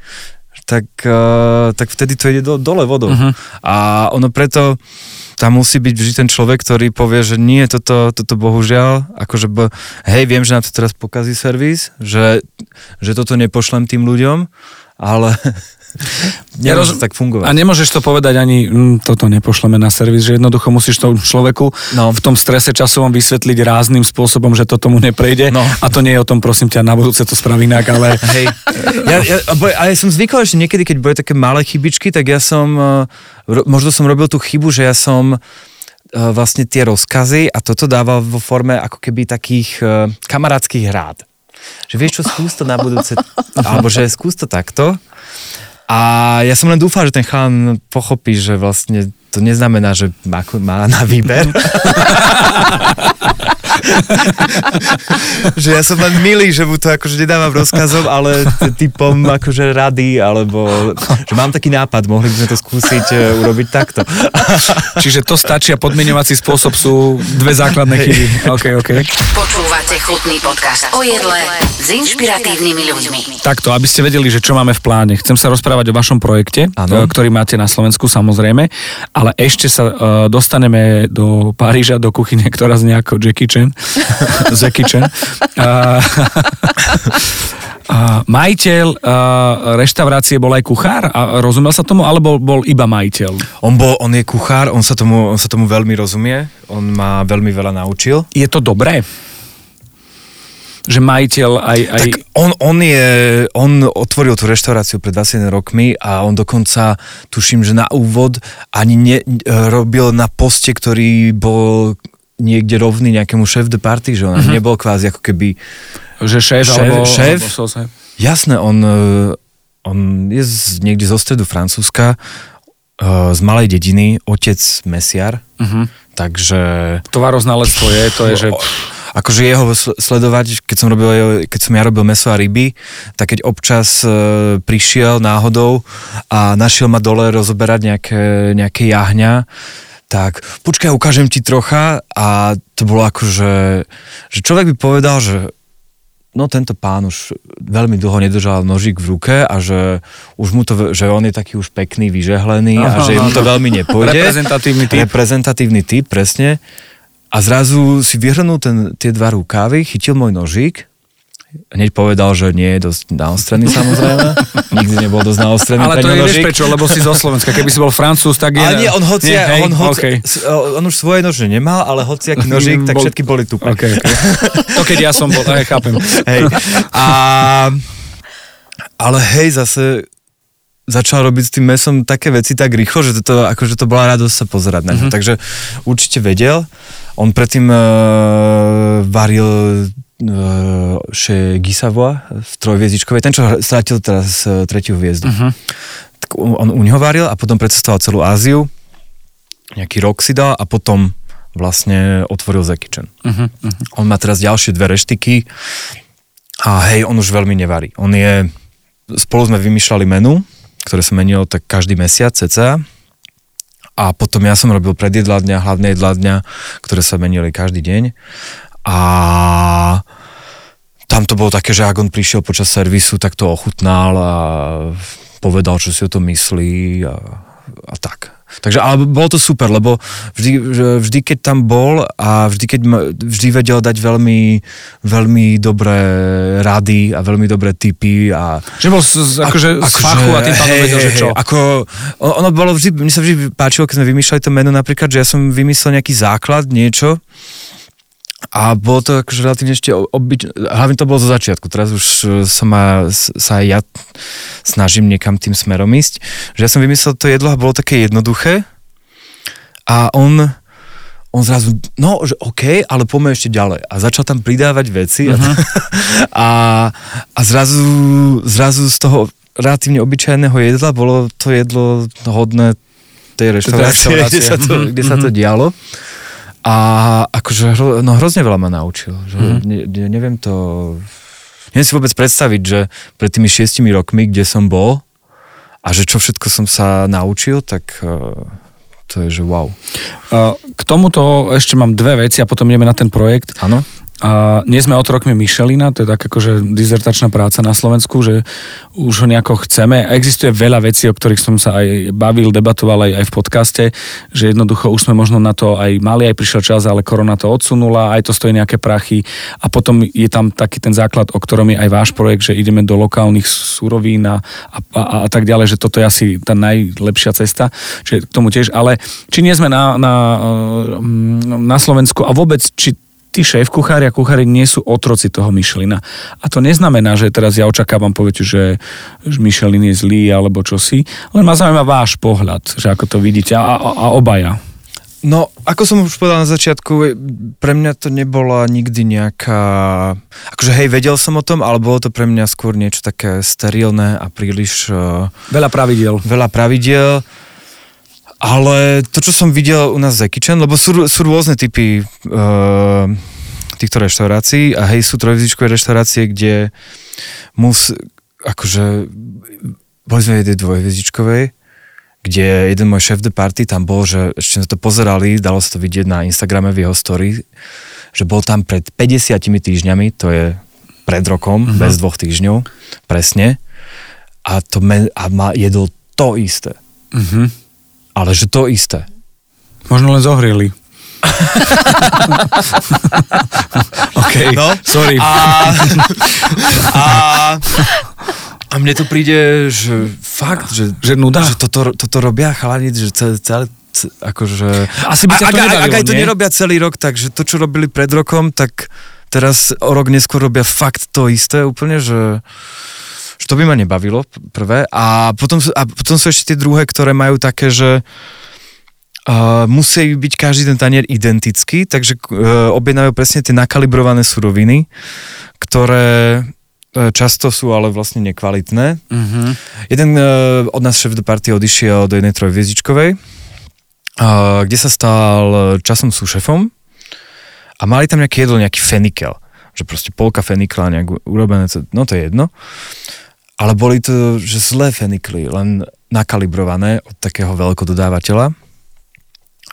tak, uh, tak vtedy to ide do, dole vodou. Uh-huh. A ono preto tam musí byť vždy ten človek, ktorý povie, že nie, toto, toto bohužiaľ, akože, bo, hej, viem, že nám to teraz pokazí servis, že, že toto nepošlem tým ľuďom, ale [laughs] nemôže roz- tak fungovať. A nemôžeš to povedať ani, mm, toto nepošleme na servis, že jednoducho musíš tomu človeku No. v tom strese časovom vysvetliť rázným spôsobom, že to tomu neprejde. No. A to nie je o tom, prosím ťa, na budúce to spraví inak, ale... [laughs] Hej, ja, ja, a ja som zvykol, že niekedy, keď boli také malé chybičky, tak ja som, eh, možno som robil tú chybu, že ja som eh, vlastne tie rozkazy a toto dával vo forme ako keby takých eh, kamarátskych hrád. Že vieš čo, skús to na budúce, [laughs] alebo že skús to takto. A ja som len dúfal, že ten chalán pochopí, že vlastne to neznamená, že má, má na výber. [laughs] [laughs] že ja som len milý, že mu to akože nedávam rozkazom, ale typom akože rady, alebo že mám taký nápad, mohli by sme to skúsiť e, urobiť takto. [laughs] Čiže to stačí a podmienovací spôsob sú dve základné chyby. OK, OK. Počúvate chutný podcast o jedle s inšpiratívnymi ľuďmi. Takto, aby ste vedeli, že čo máme v pláne. Chcem sa rozprávať o vašom projekte, Áno. e, ktorý máte na Slovensku samozrejme, ale ešte sa uh, dostaneme do Paríža, do kuchyne, ktorá znie ako Jackie Chan. [laughs] Jackie Chan. A, [laughs] a, majiteľ uh, reštaurácie bol aj kuchár a rozumel sa tomu, alebo bol iba majiteľ? On, bol, on je kuchár, on sa, tomu, on sa tomu veľmi rozumie, on ma veľmi veľa naučil. Je to dobré? Že majiteľ aj... aj... Tak on, on, je, on otvoril tú reštauráciu pred 21 rokmi a on dokonca, tuším, že na úvod ani ne, robil na poste, ktorý bol niekde rovný nejakému šéf de party, že on mm-hmm. nebol kvázi ako keby... že šéf, šéf- alebo... šéf? alebo. Jasné, on, e, on je z, niekde zo stredu Francúzska, e, z malej dediny, otec mesiar, Mhm. takže... Tovaroznalectvo je, to je, že... akože jeho sl- sledovať, keď som, robil, keď som ja robil meso a ryby, tak keď občas e, prišiel náhodou a našiel ma dole rozoberať nejaké, nejaké jahňa, tak počkaj, ukážem ti trocha a to bolo akože, že človek by povedal, že no tento pán už veľmi dlho nedržal nožík v ruke a že už mu to, že on je taký už pekný, vyžehlený a Aha, že mu to veľmi nepôjde. Reprezentatívny typ. Reprezentatívny typ, presne. A zrazu si vyhrnul ten, tie dva rukávy, chytil môj nožík, hneď povedal, že nie je dosť naostrený samozrejme. [laughs] Nikdy nebol dosť naostrený Ale to je, prečo, lebo si zo Slovenska. Keby si bol Francúz, tak je... Ale nie, on hoci, Nie, hej, on, hoci s- on už svoje nože nemal, ale hociaký nožík, tak Bol- všetky boli tu. Okay, okay. To keď ja som bol, aj chápem. Hej. A, ale hej, zase začal robiť s tým mesom také veci tak rýchlo, že to, akože to bola radosť sa pozerať na ňo. Mm-hmm. Takže určite vedel. On predtým uh, varil še Guy Savoy v trojviezdičkovej, ten, čo strátil teraz uh, tretiu hviezdu. Uh-huh. Tak on u neho varil a potom precestoval celú Áziu, nejaký rok si dal a potom vlastne otvoril The Kitchen. Uh-huh, uh-huh. On má teraz ďalšie dve reštiky a hej, on už veľmi nevarí. On je, spolu sme vymýšľali menu, ktoré sa menilo tak každý mesiac cca. A potom ja som robil predjedladňa, hlavné jedladňa, ktoré sa menili každý deň. A tam to bolo také, že ak on prišiel počas servisu, tak to ochutnal a povedal, čo si o tom myslí a, a tak. Takže ale bolo to super, lebo vždy, vždy keď tam bol a vždy, keď ma, vždy vedel dať veľmi, veľmi dobré rady a veľmi dobré tipy a Že bol z, z, akože z fachu a tým pádom vedel, hej, že čo. Ako, ono bolo vždy, mne sa vždy páčilo, keď sme vymýšľali to menu napríklad, že ja som vymyslel nejaký základ, niečo a bolo to akože relatívne ešte obyč... Hlavne to bolo zo začiatku, teraz už e, sa, ma, sa aj ja snažím niekam tým smerom ísť, že ja som vymyslel to jedlo a bolo také jednoduché a on on zrazu, no, že OK, ale poďme ešte ďalej. A začal tam pridávať veci uh-huh. [laughs] a, a zrazu, zrazu z toho relatívne obyčajného jedla bolo to jedlo hodné tej reštaurácie, reštaurácie. kde sa to, kde sa to dialo. A akože hro, no, hrozne veľa ma naučil. Že ne, ne, neviem to... Neviem si vôbec predstaviť, že pred tými šiestimi rokmi, kde som bol a že čo všetko som sa naučil, tak uh, to je, že wow. Uh, K tomuto ešte mám dve veci a potom ideme na ten projekt. Áno? A nie sme otrokmi Michelina, to je tak akože dizertačná práca na Slovensku, že už ho nejako chceme. A existuje veľa vecí, o ktorých som sa aj bavil, debatoval aj, aj v podcaste, že jednoducho už sme možno na to aj mali, aj prišiel čas, ale korona to odsunula, aj to stojí nejaké prachy. A potom je tam taký ten základ, o ktorom je aj váš projekt, že ideme do lokálnych surovín a, a, a, a tak ďalej, že toto je asi tá najlepšia cesta, že k tomu tiež. Ale či nie sme na, na, na Slovensku a vôbec, či tí šéf kuchári a kuchári nie sú otroci toho Michelina. A to neznamená, že teraz ja očakávam, poviete, že, že Michelin je zlý alebo čosi, len ma zaujíma váš pohľad, že ako to vidíte a, a, a obaja. No, ako som už povedal na začiatku, pre mňa to nebola nikdy nejaká... Akože hej, vedel som o tom, ale bolo to pre mňa skôr niečo také sterilné a príliš uh, Veľa pravidel. veľa pravidiel. Ale to, čo som videl u nás z Kitchen, lebo sú, sú rôzne typy uh, týchto reštaurácií a hej, sú trojvizičkové reštaurácie, kde mus, akože, boli sme jednej dvojvizičkovej, kde jeden môj šéf de party tam bol, že ešte sme to pozerali, dalo sa to vidieť na Instagrame v jeho story, že bol tam pred 50 týždňami, to je pred rokom, uh-huh. bez dvoch týždňov, presne, a, to me, a ma jedol to isté. Mhm. Ale že to isté. Možno len zohrieli. [laughs] OK, No. sorry. A, a, a mne to príde, že fakt, že, Že nuda? že toto, toto robia chalani, že celé, celé ce- akože... Asi by ťa to ak, nebavilo, ak aj to nie? nerobia celý rok, takže to, čo robili pred rokom, tak teraz o rok neskôr robia fakt to isté úplne, že to by ma nebavilo prvé. A potom, a potom sú ešte tie druhé, ktoré majú také, že Uh, musí byť každý ten tanier identický, takže uh, objednajú presne tie nakalibrované suroviny, ktoré uh, často sú ale vlastne nekvalitné. Mhm. Jeden uh, od nás šéf do party odišiel do jednej trojviezdičkovej, uh, kde sa stal časom súšefom a mali tam nejaké jedlo, nejaký fenikel. Že proste polka fenikla nejak urobené, no to je jedno. Ale boli to, že zlé fenikly, len nakalibrované od takého veľkododávateľa.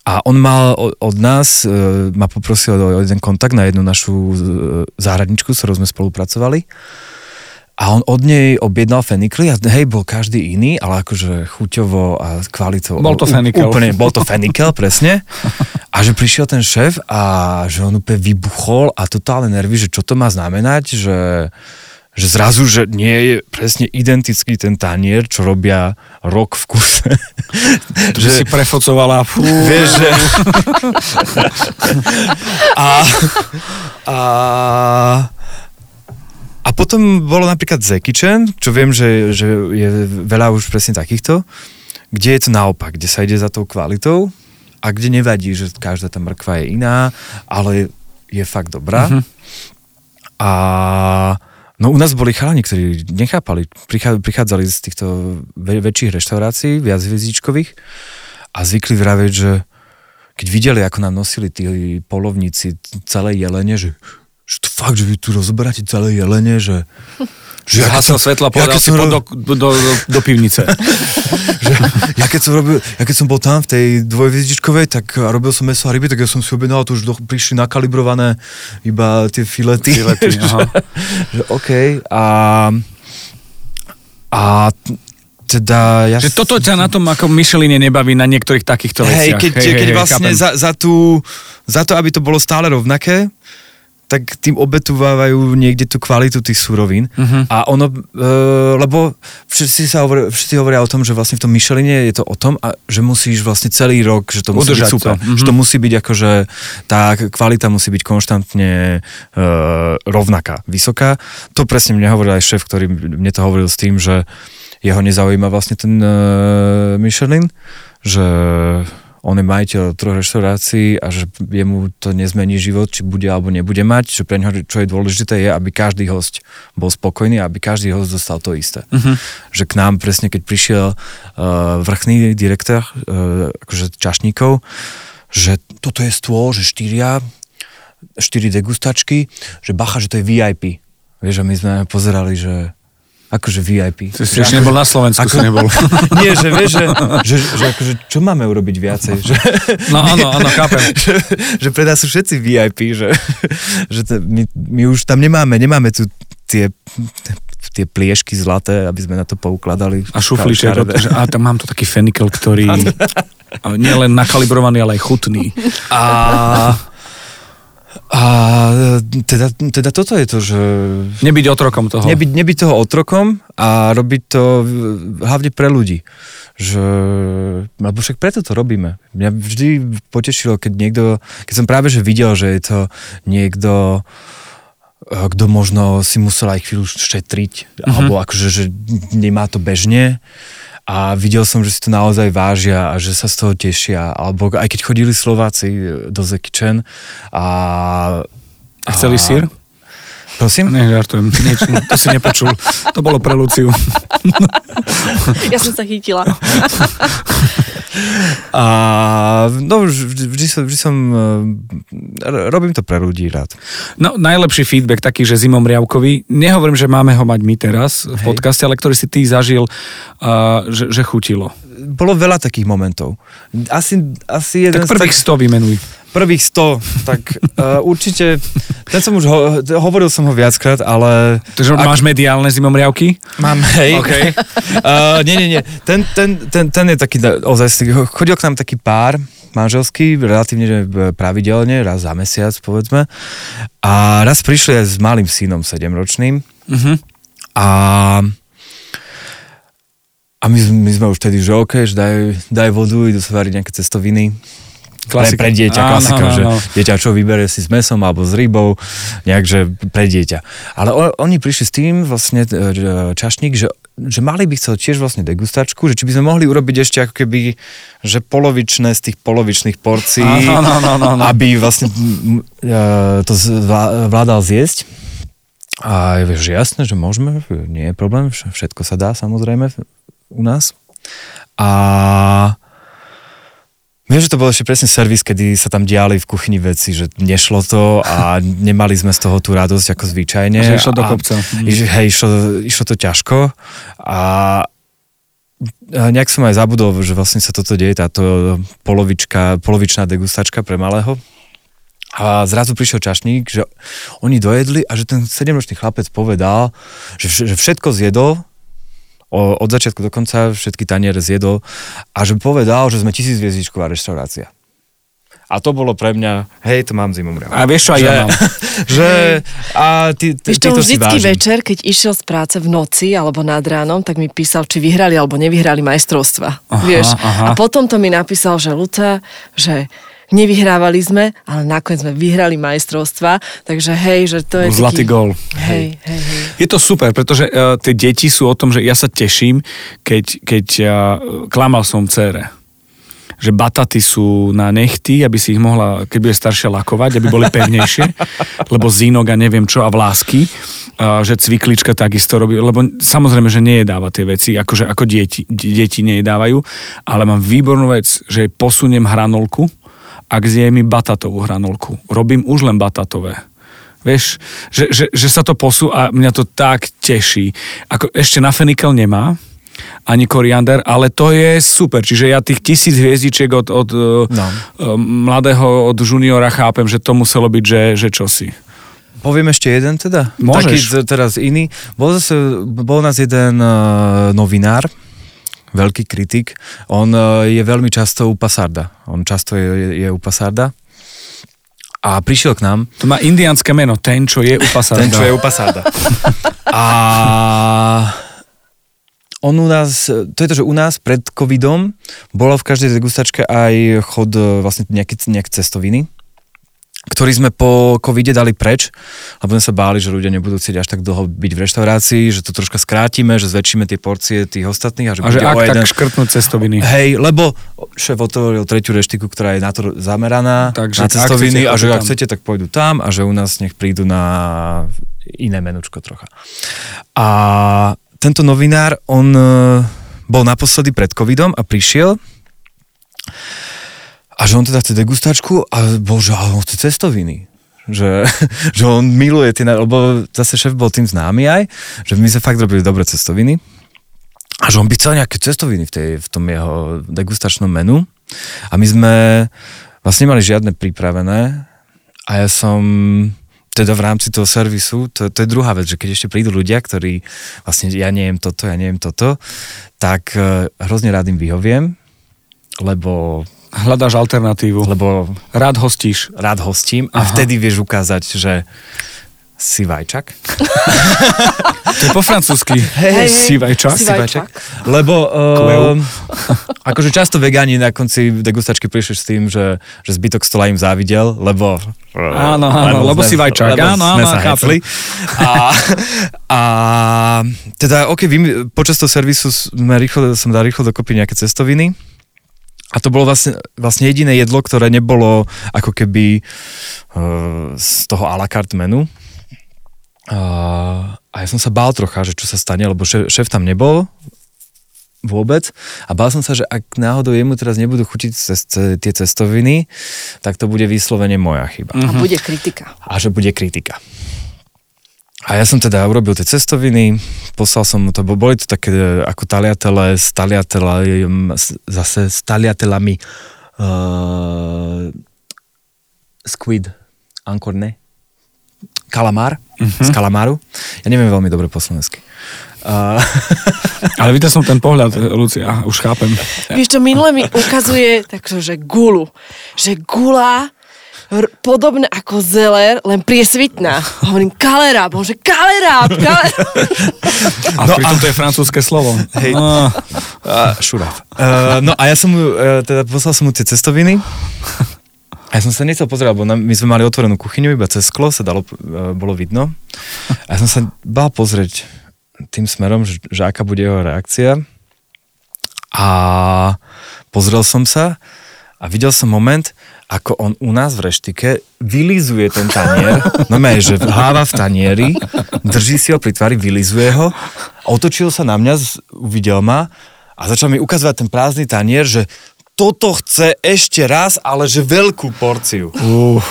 A on mal od nás, e, ma poprosil o jeden kontakt na jednu našu e, záhradničku, s ktorou sme spolupracovali. A on od nej objednal fenikly a hej, bol každý iný, ale akože chuťovo a kvalitou. Bol to fenikel. Úplne, bol to fenikel, presne. A že prišiel ten šéf a že on úplne vybuchol a totálne nervy, že čo to má znamenať, že že zrazu, že nie je presne identický ten tanier, čo robia rok v kuse. Že si prefocovala. Fú. Vieš, že... a, a, a potom bolo napríklad Zekičen, čo viem, že, že je veľa už presne takýchto, kde je to naopak, kde sa ide za tou kvalitou a kde nevadí, že každá tá mrkva je iná, ale je fakt dobrá. Mhm. A no u nás boli chalani, ktorí nechápali, prichá- prichádzali z týchto väčších reštaurácií, viac hviezdičkových a zvykli vraveť, že keď videli, ako nám nosili tí polovníci celé jelene, že, že to fakt, že vy tu rozoberáte celé jelene, že... [laughs] že ja som- svetla, povedal si pod do, do, do, do pivnice. [laughs] že ja keď som robil, ja keď som bol tam v tej dvojviezdičkovej, tak a robil som meso a ryby, tak ja som si objednal, to už do, prišli nakalibrované iba tie filety. Filety, [laughs] že, aha. že OK. A, a teda ja... Že toto ťa na tom ako Micheline nebaví na niektorých takýchto Hej, veciach. keď, hej, keď vlastne chápem. za, za, tú, za to, aby to bolo stále rovnaké, tak tým obetuvávajú niekde tú kvalitu tých surovín. Mhm. A ono, e, lebo všetci, sa hovoria, všetci hovoria o tom, že vlastne v tom Micheline je to o tom, a že musíš vlastne celý rok, že to musí Udržať byť super. to, mhm. Že to musí byť akože, tá kvalita musí byť konštantne e, rovnaká, vysoká. To presne mne hovoril aj šéf, ktorý mne to hovoril s tým, že jeho nezaujíma vlastne ten e, Michelin, že on je majiteľ troch reštaurácií a že jemu to nezmení život, či bude alebo nebude mať, že pre neho čo je dôležité je, aby každý host bol spokojný a aby každý host dostal to isté. Mhm. Že k nám presne, keď prišiel uh, vrchný direktor uh, akože čašníkov, že toto je stôl, že štyria, štyri degustačky, že bacha, že to je VIP. Vieš, a my sme pozerali, že akože VIP. Ty si ešte nebol na Slovensku, si nebol. [laughs] Nie, že vieš, že, že, že akože, čo máme urobiť viacej? Že, No áno, áno, [laughs] chápem. že, že pre nás sú všetci VIP, že, že to, my, my už tam nemáme, nemáme tu tie, tie pliešky zlaté, aby sme na to poukladali. A že, a tam mám tu taký fenikel, ktorý [laughs] nie len nakalibrovaný, ale aj chutný. A, a teda, teda toto je to, že Nebyť otrokom toho. nebyť, nebyť toho otrokom a robiť to hlavne pre ľudí. Že, lebo však preto to robíme. Mňa vždy potešilo, keď niekto, keď som práve že videl, že je to niekto, eh, kto možno si musel aj chvíľu šetriť, mm-hmm. alebo akože, že nemá to bežne a videl som, že si to naozaj vážia a že sa z toho tešia, alebo aj keď chodili Slováci do Kitchen a... A chceli sír? Prosím? Nie, žartujem. Nič, to si nepočul. To bolo pre Luciu. Ja som sa chytila. [laughs] A no, vždy, vždy, som, vždy som, eh, robím to pre ľudí rád. No, najlepší feedback taký, že zimom riavkový, nehovorím, že máme ho mať my teraz v Hej. podcaste, ale ktorý si ty zažil, uh, že, že chutilo. Bolo veľa takých momentov. Asi, asi jeden Tak prvých 100 vymenuj. Prvých 100, tak uh, určite, ten som už, ho, hovoril som ho viackrát, ale... Takže máš mediálne zimomriavky? Mám, [laughs] hej. OK. Uh, nie, nie, nie. Ten, ten, ten, ten je taký ozaj, chodil k nám taký pár manželský, relatívne že pravidelne, raz za mesiac, povedzme. A raz prišli aj s malým synom, 7-ročným. Mhm. A a my, sme- my sme už vtedy, že OK, že daj, daj vodu, idú sa variť nejaké cestoviny. Pre, Klasika. pre dieťa, Áno, klasika, áno, že áno. dieťa čo vybere si s mesom alebo s rybou, nejak, že pre dieťa. Ale o, oni prišli s tým vlastne e, čašník, že, že mali by chcel tiež vlastne degustačku, že či by sme mohli urobiť ešte ako keby, že polovičné z tých polovičných porcií, Áno, áno, áno, áno. aby vlastne e, to vládal zjesť. A je, že jasné, že môžeme, nie je problém, vš- všetko sa dá samozrejme u nás. A Viem, že to bol ešte presne servis, kedy sa tam diali v kuchyni veci, že nešlo to a nemali sme z toho tú radosť ako zvyčajne. Že išlo do kopca. Mhm. Hej, išlo, išlo to ťažko a nejak som aj zabudol, že vlastne sa toto deje, táto polovička, polovičná degustačka pre malého. A zrazu prišiel čašník, že oni dojedli a že ten 7-ročný chlapec povedal, že, že všetko zjedol, o, od začiatku do konca všetky taniere zjedol a že povedal, že sme tisícviezdičková reštaurácia. A to bolo pre mňa, hej, to mám zimom A vieš čo, aj že, ja mám. [laughs] že, a ty, ty, Vieš, to vždycky vážim. večer, keď išiel z práce v noci alebo nad ránom, tak mi písal, či vyhrali alebo nevyhrali majstrovstva. Aha, vieš? aha. A potom to mi napísal, že Luca, že nevyhrávali sme, ale nakoniec sme vyhrali majstrovstva, takže hej, že to je Zlatý taký... gól. Hej, hej, hej. Je to super, pretože uh, tie deti sú o tom, že ja sa teším, keď, keď uh, klamal som cére že bataty sú na nechty, aby si ich mohla, keď bude staršia, lakovať, aby boli pevnejšie, [laughs] lebo zínok a neviem čo a vlásky, a že cviklička takisto robí, lebo samozrejme, že nejedáva tie veci, akože ako deti, deti nejedávajú, ale mám výbornú vec, že posuniem hranolku a zje mi batatovú hranolku. Robím už len batatové. Vieš, že, že, že sa to posú a mňa to tak teší. Ako, ešte na fenikel nemá, ani koriander, ale to je super. Čiže ja tých tisíc hviezdičiek od, od No. no. mladého, od juniora chápem, že to muselo byť, že, že čosi. Poviem ešte jeden teda? Môžeš. Taký teraz iný. Bol, zase, bol nás jeden uh, novinár, veľký kritik. On uh, je veľmi často u Pasarda. On často je, je u Pasarda. A prišiel k nám, To má indiánske meno, ten, čo je u Pasarda. [laughs] ten, čo je u Pasarda. [laughs] A on u nás, to je to, že u nás pred covidom bolo v každej degustačke aj chod e, vlastne nejaké, nejaké cestoviny, ktorý sme po covide dali preč, lebo sme sa báli, že ľudia nebudú chcieť až tak dlho byť v reštaurácii, že to troška skrátime, že zväčšíme tie porcie tých ostatných a že A že ak o jeden... tak škrtnúť cestoviny. Hej, lebo šéf otvoril tretiu reštiku, ktorá je na to zameraná, Takže na cestoviny a že ak chcete, tak pôjdu tam a že u nás nech prídu na iné menučko trocha. A tento novinár, on e, bol naposledy pred covidom a prišiel a že on teda chce degustačku a bol, že ale on chce cestoviny. Že, [laughs] že on miluje tie, lebo zase šéf bol tým známy aj, že my sme fakt robili dobré cestoviny. A že on by chcel nejaké cestoviny v, tej, v tom jeho degustačnom menu. A my sme vlastne nemali žiadne pripravené. A ja som teda v rámci toho servisu, to, to je druhá vec, že keď ešte prídu ľudia, ktorí vlastne ja neviem toto, ja neviem toto, tak eh, hrozne rád im vyhoviem, lebo, Hľadáš alternatívu. lebo Rád hostíš. rád hostím a Aha. vtedy vieš ukázať, že si vajčak. [laughs] To je po francúzsky. Hej, hej. Sivajčak. Sivajčak. Lebo Kveu. uh, akože často vegáni na konci degustačky prišli s tým, že, že zbytok stola im závidel, lebo... Áno, áno, lebo si vajčák. lebo Áno, sme áno, hecli. A, a teda, ok, vy, počas toho servisu sme rýchlo, som dal rýchlo dokopy nejaké cestoviny. A to bolo vlastne, vlastne jediné jedlo, ktoré nebolo ako keby uh, z toho a la carte menu. Uh, a ja som sa bál trocha, že čo sa stane, lebo šéf, šéf tam nebol vôbec. A bál som sa, že ak náhodou jemu teraz nebudú chutiť cez, tie cestoviny, tak to bude vyslovene moja chyba. A bude kritika. A že bude kritika. A ja som teda urobil tie cestoviny, poslal som mu to, bo boli to také e, ako taliatele s zase s taliatelami uh, squid, ankor ne, kalamár, uh-huh. z kalamáru. Ja neviem veľmi dobre po slovensky. Uh... [laughs] Ale videl som ten pohľad, Lucia, už chápem. Vieš čo, minule mi ukazuje takže, že gulu. Že gula r- podobné ako zeler, len priesvitná. [laughs] Hovorím, kaleráb, on že kaleráb, kaleráb. [laughs] A no pritom a... to je francúzske slovo. Hej. No. Uh, šurav. Uh, no a ja som mu, uh, teda poslal som mu tie cestoviny a ja som sa nechcel pozerať, lebo my sme mali otvorenú kuchyňu, iba cez sklo sa dalo, e, bolo vidno. A ja som sa bál pozrieť tým smerom, že, že aká bude jeho reakcia. A pozrel som sa a videl som moment, ako on u nás v reštike vylizuje ten tanier, no maj, že hlava v tanieri, drží si ho pri tvári, vylizuje ho, otočil sa na mňa, uvidel ma a začal mi ukazovať ten prázdny tanier, že toto chce ešte raz, ale že veľkú porciu. Uh.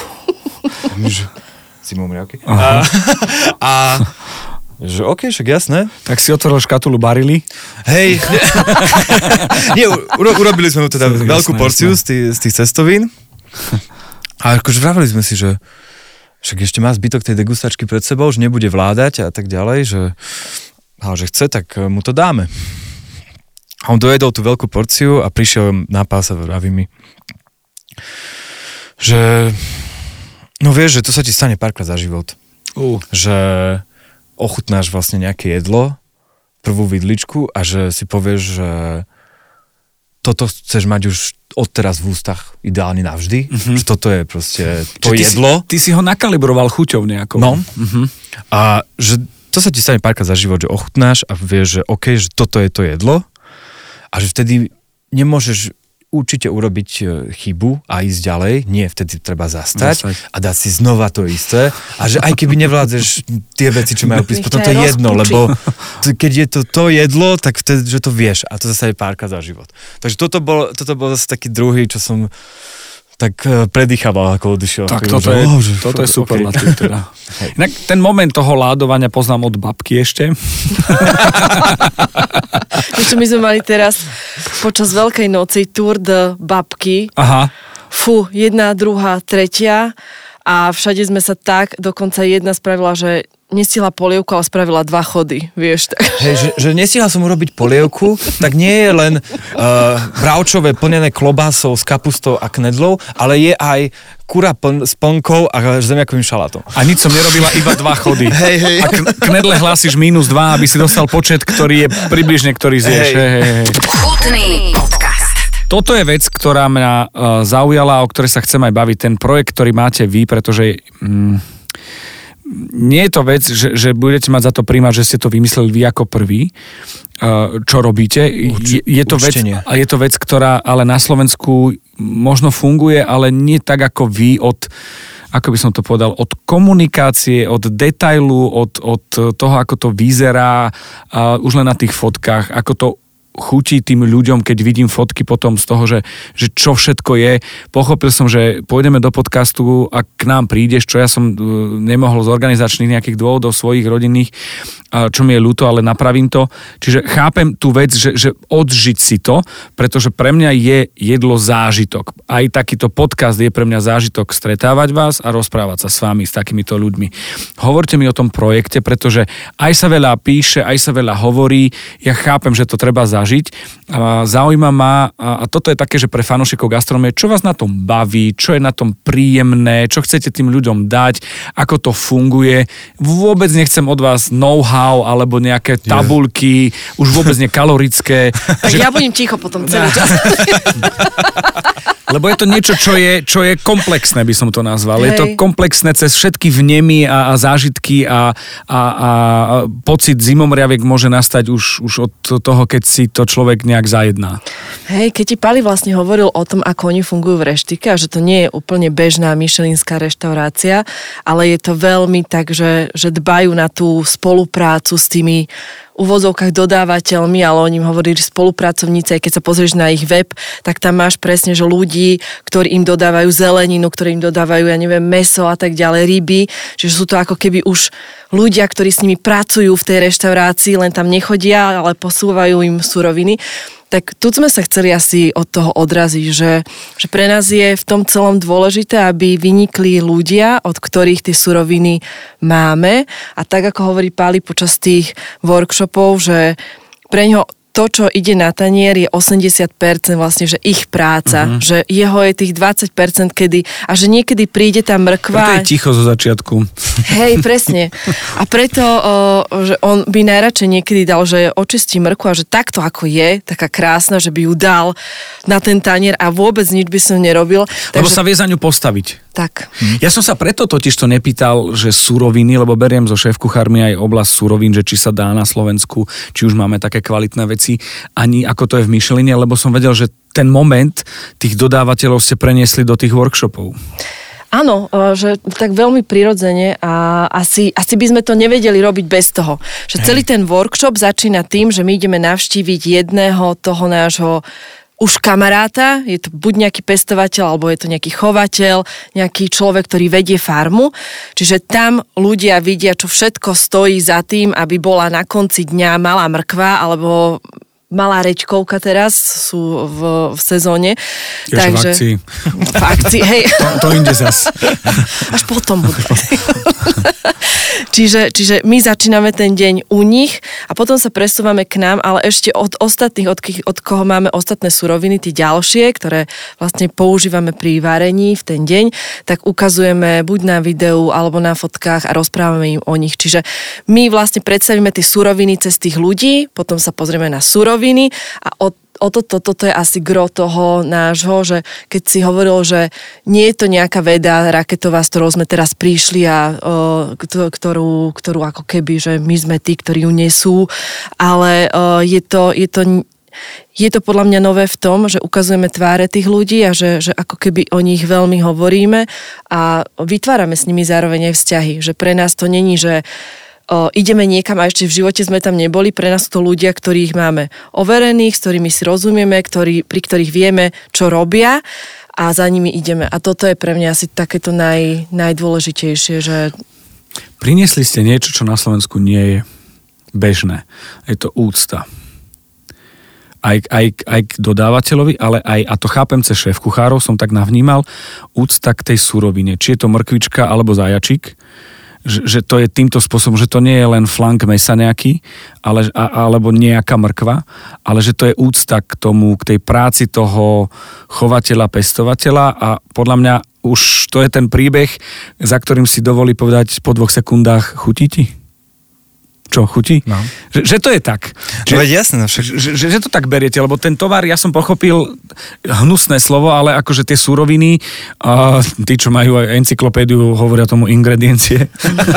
si mriavky. A, a že OK, však jasné. Tak si otvoril škatulu barily. Hej. [laughs] Nie, uro, urobili sme mu teda jasné, veľkú porciu z tých, z tých cestovín. A akože vravili sme si, že však ešte má zbytok tej degustačky pred sebou, že nebude vládať a tak ďalej, že, ale že chce, tak mu to dáme. A on dojedol tú veľkú porciu a prišiel na pás a vraví mi, že no vieš, že to sa ti stane párkrát za život. Uh. Že ochutnáš vlastne nejaké jedlo, prvú vidličku a že si povieš, že toto chceš mať už odteraz v ústach ideálne navždy, mm-hmm. že toto je proste to ty jedlo. Si, ty si ho nakalibroval chuťou nejakou. No. Mm-hmm. A že to sa ti stane párkrát za život, že ochutnáš a vieš, že OK, že toto je to jedlo a že vtedy nemôžeš určite urobiť e, chybu a ísť ďalej. Nie, vtedy treba zastať, zastať. a dať si znova to isté. A že aj keby nevládzeš tie veci, čo majú prísť, potom to je jedno, lebo keď je to to jedlo, tak vtedy, že to vieš. A to zase je párka za život. Takže toto bol, toto bol zase taký druhý, čo som tak e, predýchaval, ako odišiel. Tak toto, je, oh, že, toto je super okay. teda. [laughs] Inak ten moment toho ládovania poznám od babky ešte. [laughs] čo my sme mali teraz počas Veľkej noci Tour de babky. Aha. Fú, jedna, druhá, tretia a všade sme sa tak, dokonca jedna spravila, že nestihla polievku, ale spravila dva chody, vieš. Tak. Hej, že, že nestihla som urobiť polievku, tak nie je len uh, bravčové plnené klobásou s kapustou a knedlou, ale je aj kura pln, s plnkou a zemiakovým šalátom. A nič som nerobila, iba dva chody. Hej, hej. A knedle hlásiš minus dva, aby si dostal počet, ktorý je približne, ktorý zješ. Hej. Hej, hej. Chutný podcast. Toto je vec, ktorá mňa uh, zaujala, o ktorej sa chcem aj baviť. Ten projekt, ktorý máte vy, pretože... Mm, nie je to vec, že, že budete mať za to príjmať, že ste to vymysleli vy ako prvý, čo robíte. Urči, je, je, to vec, a je to vec, ktorá ale na Slovensku možno funguje, ale nie tak ako vy od ako by som to povedal, od komunikácie, od detailu, od, od toho, ako to vyzerá, už len na tých fotkách, ako to chutí tým ľuďom, keď vidím fotky potom z toho, že, že čo všetko je. Pochopil som, že pôjdeme do podcastu a k nám prídeš, čo ja som e, nemohol z organizačných nejakých dôvodov svojich rodinných, čo mi je ľúto, ale napravím to. Čiže chápem tú vec, že, že odžiť si to, pretože pre mňa je jedlo zážitok. Aj takýto podcast je pre mňa zážitok stretávať vás a rozprávať sa s vami, s takýmito ľuďmi. Hovorte mi o tom projekte, pretože aj sa veľa píše, aj sa veľa hovorí. Ja chápem, že to treba zažiť. A zaujíma ma, a toto je také, že pre fanúšikov gastronomie, čo vás na tom baví, čo je na tom príjemné, čo chcete tým ľuďom dať, ako to funguje. Vôbec nechcem od vás know-how alebo nejaké tabulky, yeah. už vôbec nekalorické. Tak že... ja budem ticho potom celý čas. [laughs] Lebo je to niečo, čo je, čo je komplexné, by som to nazval. Hej. Je to komplexné cez všetky vnemy a, a zážitky a, a, a pocit zimomriavek môže nastať už, už od toho, keď si to človek nejak zajedná. Hej, keď ti Pali vlastne hovoril o tom, ako oni fungujú v reštike a že to nie je úplne bežná myšelinská reštaurácia, ale je to veľmi tak, že, že dbajú na tú spoluprácu s tými uvozovkách dodávateľmi, ale oni im hovorili spolupracovníci, keď sa pozrieš na ich web, tak tam máš presne, že ľudí, ktorí im dodávajú zeleninu, ktorí im dodávajú, ja neviem, meso a tak ďalej, ryby, čiže sú to ako keby už ľudia, ktorí s nimi pracujú v tej reštaurácii, len tam nechodia, ale posúvajú im suroviny tak tu sme sa chceli asi od toho odraziť, že, že pre nás je v tom celom dôležité, aby vynikli ľudia, od ktorých tie suroviny máme. A tak ako hovorí Páli počas tých workshopov, že pre ňo to, čo ide na tanier, je 80% vlastne, že ich práca. Uh-huh. Že jeho je tých 20%, kedy, a že niekedy príde tá mrkva. Preto je ticho zo začiatku. Hej, presne. A preto, o, že on by najradšej niekedy dal, že očistí mrkvu a že takto ako je, taká krásna, že by ju dal na ten tanier a vôbec nič by som nerobil. Lebo Takže... sa vie za ňu postaviť. Tak. Ja som sa preto totiž to nepýtal, že suroviny, lebo beriem zo šéf kuchármi aj oblasť surovín, že či sa dá na Slovensku, či už máme také kvalitné veci, ani ako to je v Myšeline, lebo som vedel, že ten moment tých dodávateľov ste preniesli do tých workshopov. Áno, e, že tak veľmi prirodzene a asi, asi by sme to nevedeli robiť bez toho. Že celý ten workshop začína tým, že my ideme navštíviť jedného toho nášho už kamaráta, je to buď nejaký pestovateľ, alebo je to nejaký chovateľ, nejaký človek, ktorý vedie farmu. Čiže tam ľudia vidia, čo všetko stojí za tým, aby bola na konci dňa malá mrkva, alebo malá rečkovka teraz, sú v, v sezóne. Jež Takže, v akcii. [laughs] V akcii, hej. To, to inde zas. [laughs] Až potom budú. [laughs] čiže, čiže my začíname ten deň u nich a potom sa presúvame k nám, ale ešte od ostatných, od, od koho máme ostatné suroviny, tie ďalšie, ktoré vlastne používame pri varení v ten deň, tak ukazujeme buď na videu alebo na fotkách a rozprávame im o nich. Čiže my vlastne predstavíme tie suroviny cez tých ľudí, potom sa pozrieme na suroviny suroviny a od o to, to, toto je asi gro toho nášho, že keď si hovoril, že nie je to nejaká veda raketová, s ktorou sme teraz prišli a o, ktorú, ktorú ako keby, že my sme tí, ktorí ju nesú, ale o, je to, je to je to podľa mňa nové v tom, že ukazujeme tváre tých ľudí a že, že ako keby o nich veľmi hovoríme a vytvárame s nimi zároveň aj vzťahy. Že pre nás to není, že o, ideme niekam a ešte v živote sme tam neboli, pre nás to ľudia, ktorých máme overených, s ktorými si rozumieme, ktorý, pri ktorých vieme, čo robia a za nimi ideme. A toto je pre mňa asi takéto naj, najdôležitejšie, že... Priniesli ste niečo, čo na Slovensku nie je bežné. Je to úcta. Aj, aj, aj k dodávateľovi, ale aj, a to chápem cez šéf kuchárov, som tak navnímal, úcta k tej surovine. Či je to mrkvička alebo zajačik, že, to je týmto spôsobom, že to nie je len flank mesa nejaký, ale, a, alebo nejaká mrkva, ale že to je úcta k tomu, k tej práci toho chovateľa, pestovateľa a podľa mňa už to je ten príbeh, za ktorým si dovolí povedať po dvoch sekundách chutí ti? Čo, chutí? No. Že, že to je tak. Že, no, jasné, no však. Že, že, že to tak beriete, lebo ten tovar, ja som pochopil hnusné slovo, ale akože tie súroviny, uh, tí, čo majú aj encyklopédiu, hovoria tomu ingrediencie,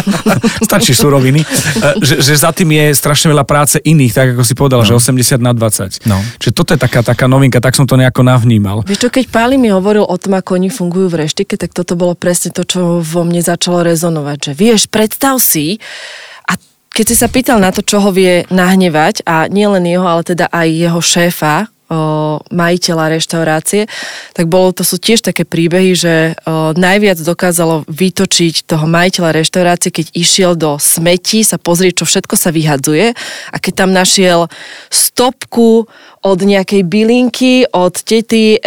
[laughs] stačí súroviny, uh, že, že za tým je strašne veľa práce iných, tak ako si povedal, no. že 80 na 20. No. Čiže toto je taká, taká novinka, tak som to nejako navnímal. Vieš čo, keď Páli mi hovoril o tom, ako oni fungujú v reštike, tak toto bolo presne to, čo vo mne začalo rezonovať, že vieš, predstav si, keď si sa pýtal na to, čo ho vie nahnevať, a nielen jeho, ale teda aj jeho šéfa, o, majiteľa reštaurácie, tak bolo to sú tiež také príbehy, že o, najviac dokázalo vytočiť toho majiteľa reštaurácie, keď išiel do smeti sa pozrieť, čo všetko sa vyhadzuje a keď tam našiel stopku od nejakej bylinky, od tety e,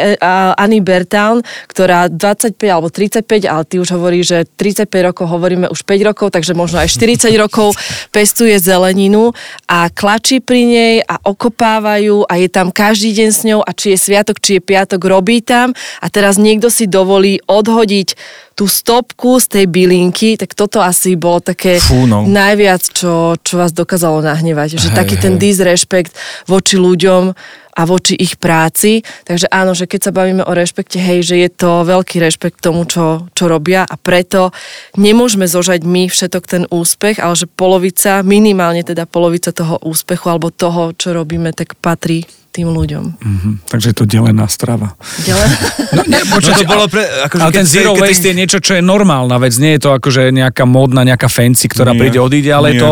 Anny Bertown, ktorá 25 alebo 35, ale ty už hovorí, že 35 rokov, hovoríme už 5 rokov, takže možno aj 40 rokov pestuje zeleninu a klačí pri nej a okopávajú a je tam každý deň s ňou a či je sviatok, či je piatok, robí tam a teraz niekto si dovolí odhodiť tú stopku z tej bylinky, tak toto asi bolo také Fú, no. najviac, čo, čo vás dokázalo nahnevať. Že Hej, taký hej. ten disrespekt voči ľuďom a voči ich práci. Takže áno, že keď sa bavíme o rešpekte, hej, že je to veľký rešpekt tomu, čo, čo robia a preto nemôžeme zožať my všetok ten úspech, ale že polovica, minimálne teda polovica toho úspechu alebo toho, čo robíme, tak patrí tým ľuďom. Mhm, takže je to delená strava. Ďalej? [laughs] No, nie, No to bolo pre, akože ale ten zero keď, waste je niečo čo je normálna vec. Nie je to akože nejaká módna, nejaká fancy, ktorá Nie. príde, odíde, ale je Nie. to,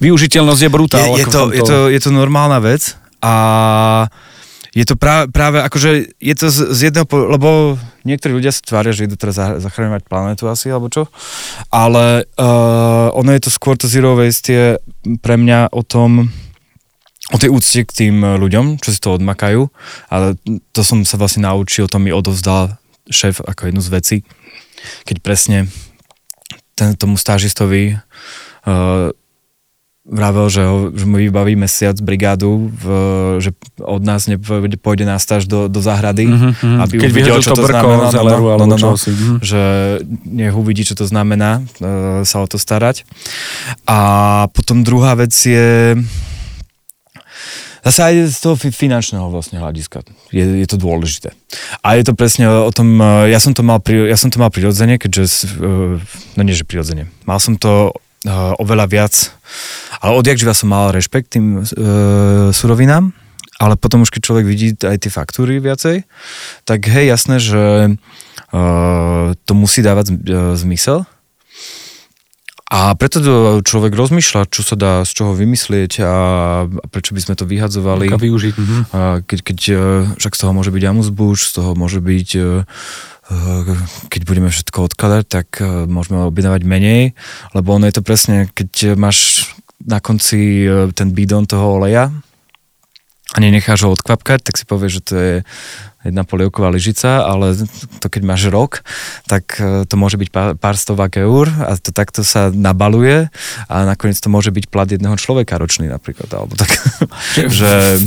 využiteľnosť je brutál. je, je, to, je, to, je to normálna vec a je to práve, práve akože je to z, z jedného, lebo niektorí ľudia sa tvária, že idú teraz za- zachraňovať planetu asi, alebo čo, ale uh, ono je to skôr to zero waste je pre mňa o tom, o tej úcte k tým ľuďom, čo si to odmakajú, ale to som sa vlastne naučil, to mi odovzdal šéf ako jednu z vecí, keď presne ten, tomu stážistovi uh, vravel, že, ho, že mu vybaví mesiac brigádu, v, že od nás nepôjde, pôjde na stáž do, do záhrady, Mhm, mhm. aby Keď uvidel, čo to to znamená. z LR-u alebo čosi, mhm. Že nech uvidí, čo to znamená e, sa o to starať. A potom druhá vec je Zase aj z toho fi- finančného vlastne hľadiska je, je to dôležité. A je to presne o tom, e, ja som to mal, pri, ja som to mal prirodzene, keďže, e, no nie, že prirodzene, mal som to e, oveľa viac, ale odjak som mal rešpekt tým e, surovinám, ale potom už keď človek vidí aj tie faktúry viacej, tak hej, jasné, že e, to musí dávať zmysel, a preto to človek rozmýšľa, čo sa dá z čoho vymyslieť a a prečo by sme to vyhadzovali. Ako využiť. Mhm. A keď, keď, e, však z toho môže byť amuzbuš, z toho môže byť, e, e, keď budeme všetko odkladať, tak môžeme objednávať menej, lebo ono je to presne, keď máš na konci ten bidon toho oleja a nenecháš ho odkvapkať, tak si povieš, že to je jedna polievková lyžica, ale to keď máš rok, tak e, to môže byť pár, pár stovák eur a to takto sa nabaluje a nakoniec to môže byť plat jedného človeka ročný napríklad, alebo tak, [laughs] že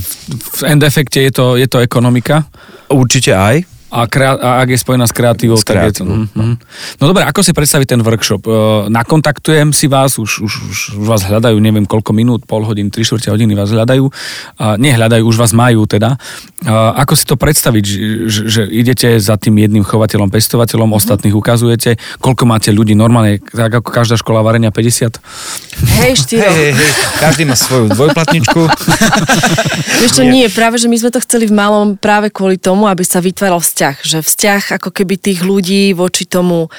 V end efekte je to, je to ekonomika. určite aj, A, krea- a ak je spojená s kreatívou, S tak je to... Mhm, mhm. No dobre, ako si predstaviť ten workshop? E, Nakontaktujem si vás, už, už, už, vás hľadajú, neviem koľko minút, pol hodín, tri štvrte hodiny vás hľadajú. A nehľadajú, už vás majú teda. A ako si to predstaviť, že, že, že idete za tým jedným chovateľom, pestovateľom, ostatných ukazujete, koľko máte ľudí normálne, tak ako každá škola varenia 50? Hej, štyro. hej, hej, hej, každý má svoju dvojplatničku. Vieš čo, nie, práve, že my sme to chceli v malom práve kvôli tomu, aby sa vytváral vzťah. Že vzťah ako keby tých ľudí voči tomu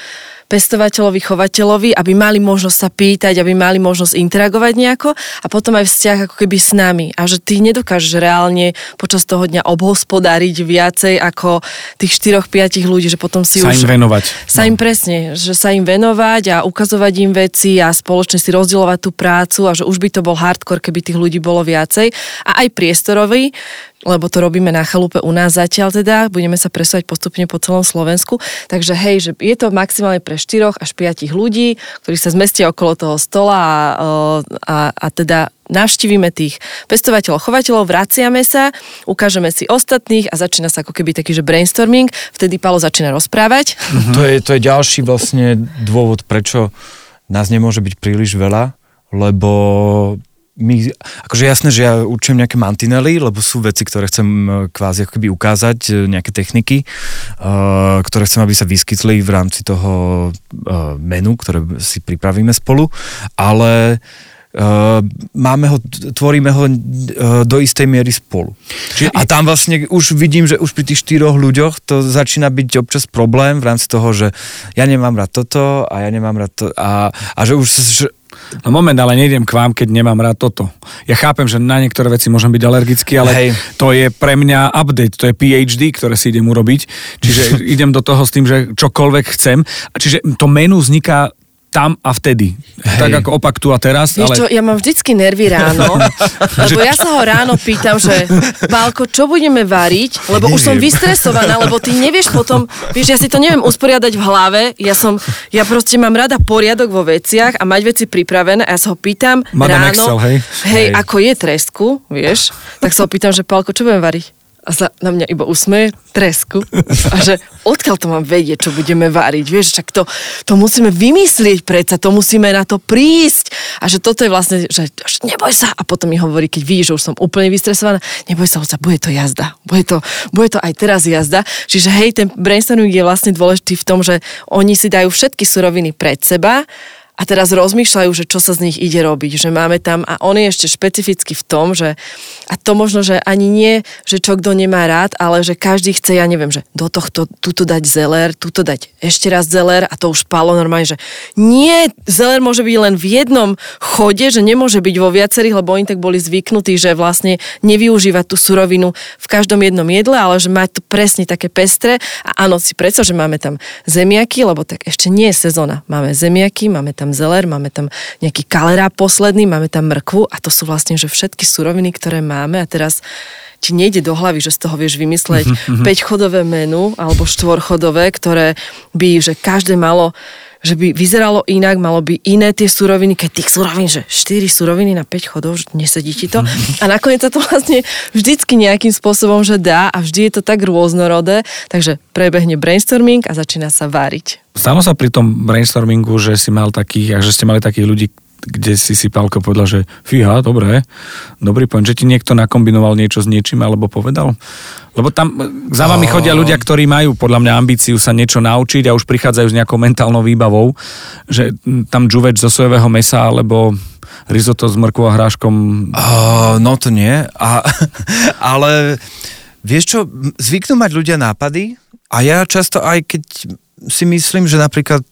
pestovateľovi, chovateľovi, aby mali možnosť sa pýtať, aby mali možnosť interagovať nejako a potom aj vzťah ako keby s nami. A že ty nedokážeš reálne počas toho dňa obhospodáriť viacej ako tých 4-5 ľudí, že potom si Sa už... im venovať. Sa im presne, že sa im venovať a ukazovať im veci a spoločne si rozdielovať tú prácu a že už by to bol hardcore, keby tých ľudí bolo viacej. A aj priestorový, lebo to robíme na chalupe u nás zatiaľ teda, budeme sa presúvať postupne po celom Slovensku. Takže hej, že je to maximálne pre 4 až 5 ľudí, ktorí sa zmestia okolo toho stola a, a, a teda navštívime tých pestovateľov, chovateľov, vraciame sa, ukážeme si ostatných a začína sa ako keby taký, že brainstorming, vtedy Palo začína rozprávať. To, je, to je ďalší vlastne dôvod, prečo nás nemôže byť príliš veľa, lebo my, akože jasné, že ja učím nejaké mantinely, lebo sú veci, ktoré chcem e, kvázi ako keby ukázať, e, nejaké techniky, uh, ktoré chcem, aby sa vyskytli v rámci toho uh, menu, ktoré si pripravíme spolu, ale Uh, máme ho, tvoríme ho uh, do istej miery spolu. Čiže- a tam vlastne už vidím, že už pri tých štyroch ľuďoch to začína byť občas problém v rámci toho, že ja nemám rád toto a ja nemám rád to a, a že už že, No moment, ale nejdem k vám, keď nemám rád toto. Ja chápem, že na niektoré veci môžem byť alergický, ale Hej. to je pre mňa update, to je PhD, ktoré si idem urobiť. Čiže [laughs] idem do toho s tým, že čokoľvek chcem. Čiže to menu vzniká tam a vtedy. Hej. Tak ako opak tu a teraz, Vieš ale... čo, ja mám vždycky nervy ráno, [laughs] lebo ja sa ho ráno pýtam, že Pálko, čo budeme variť? Lebo už som vystresovaná, lebo ty nevieš potom, vieš, ja si to neviem usporiadať v hlave, ja som, ja proste mám rada poriadok vo veciach a mať veci pripravené a ja sa ho pýtam Madame ráno, Excel, hej? hej, Hej. ako je tresku, vieš, tak sa ho pýtam, že Pálko, čo budeme variť? A sa na mňa iba usmeje, tresku. A že odkiaľ to mám vedieť, čo budeme variť, vieš, však to, to musíme vymyslieť predsa, to musíme na to prísť. A že toto je vlastne, že, neboj sa. A potom mi hovorí, keď vidí, že už som úplne vystresovaná, neboj sa, Luca, bude to jazda. Bude to, bude to aj teraz jazda. Čiže hej, ten brainstorming je vlastne dôležitý v tom, že oni si dajú všetky suroviny pred seba a teraz rozmýšľajú, že čo sa z nich ide robiť, že máme tam, a on je ešte špecificky v tom, že, a to možno, že ani nie, že čo kto nemá rád, ale že každý chce, ja neviem, že do tohto, tuto dať zeler, tuto dať ešte raz zeler a to už palo normálne, že nie, zeler môže byť len v jednom chode, že nemôže byť vo viacerých, lebo oni tak boli zvyknutí, že vlastne nevyužívať tú surovinu v každom jednom jedle, ale že mať to presne také pestre. A áno, si predstav, že máme tam zemiaky, lebo tak ešte nie je sezóna. Máme zemiaky, máme tam zeler, máme tam nejaký kalerá posledný, máme tam mrkvu a to sú vlastne že všetky suroviny, ktoré máme a teraz ti nejde do hlavy, že z toho vieš vymysleť mm-hmm. 5-chodové menu alebo 4-chodové, ktoré by, že každé malo že by vyzeralo inak, malo by iné tie suroviny, keď tých surovín, že 4 suroviny na 5 chodov, že nesedí ti to. [laughs] A nakoniec sa to vlastne vždycky nejakým spôsobom, že dá a vždy je to tak rôznorodé, takže prebehne brainstorming a začína sa váriť. Stalo sa pri tom brainstormingu, že si mal takých, že ste mali takých ľudí, kde si si Pálko povedal, že fíha, dobré, dobrý point, že ti niekto nakombinoval niečo s niečím alebo povedal? Lebo tam za vami chodia ľudia, ktorí majú podľa mňa ambíciu sa niečo naučiť a už prichádzajú s nejakou mentálnou výbavou, že tam džuveč zo sojového mesa alebo risotto s mrkvou a hráškom. Uh, no to nie, a, [laughs] ale vieš čo, zvyknú mať ľudia nápady a ja často aj keď si myslím, že napríklad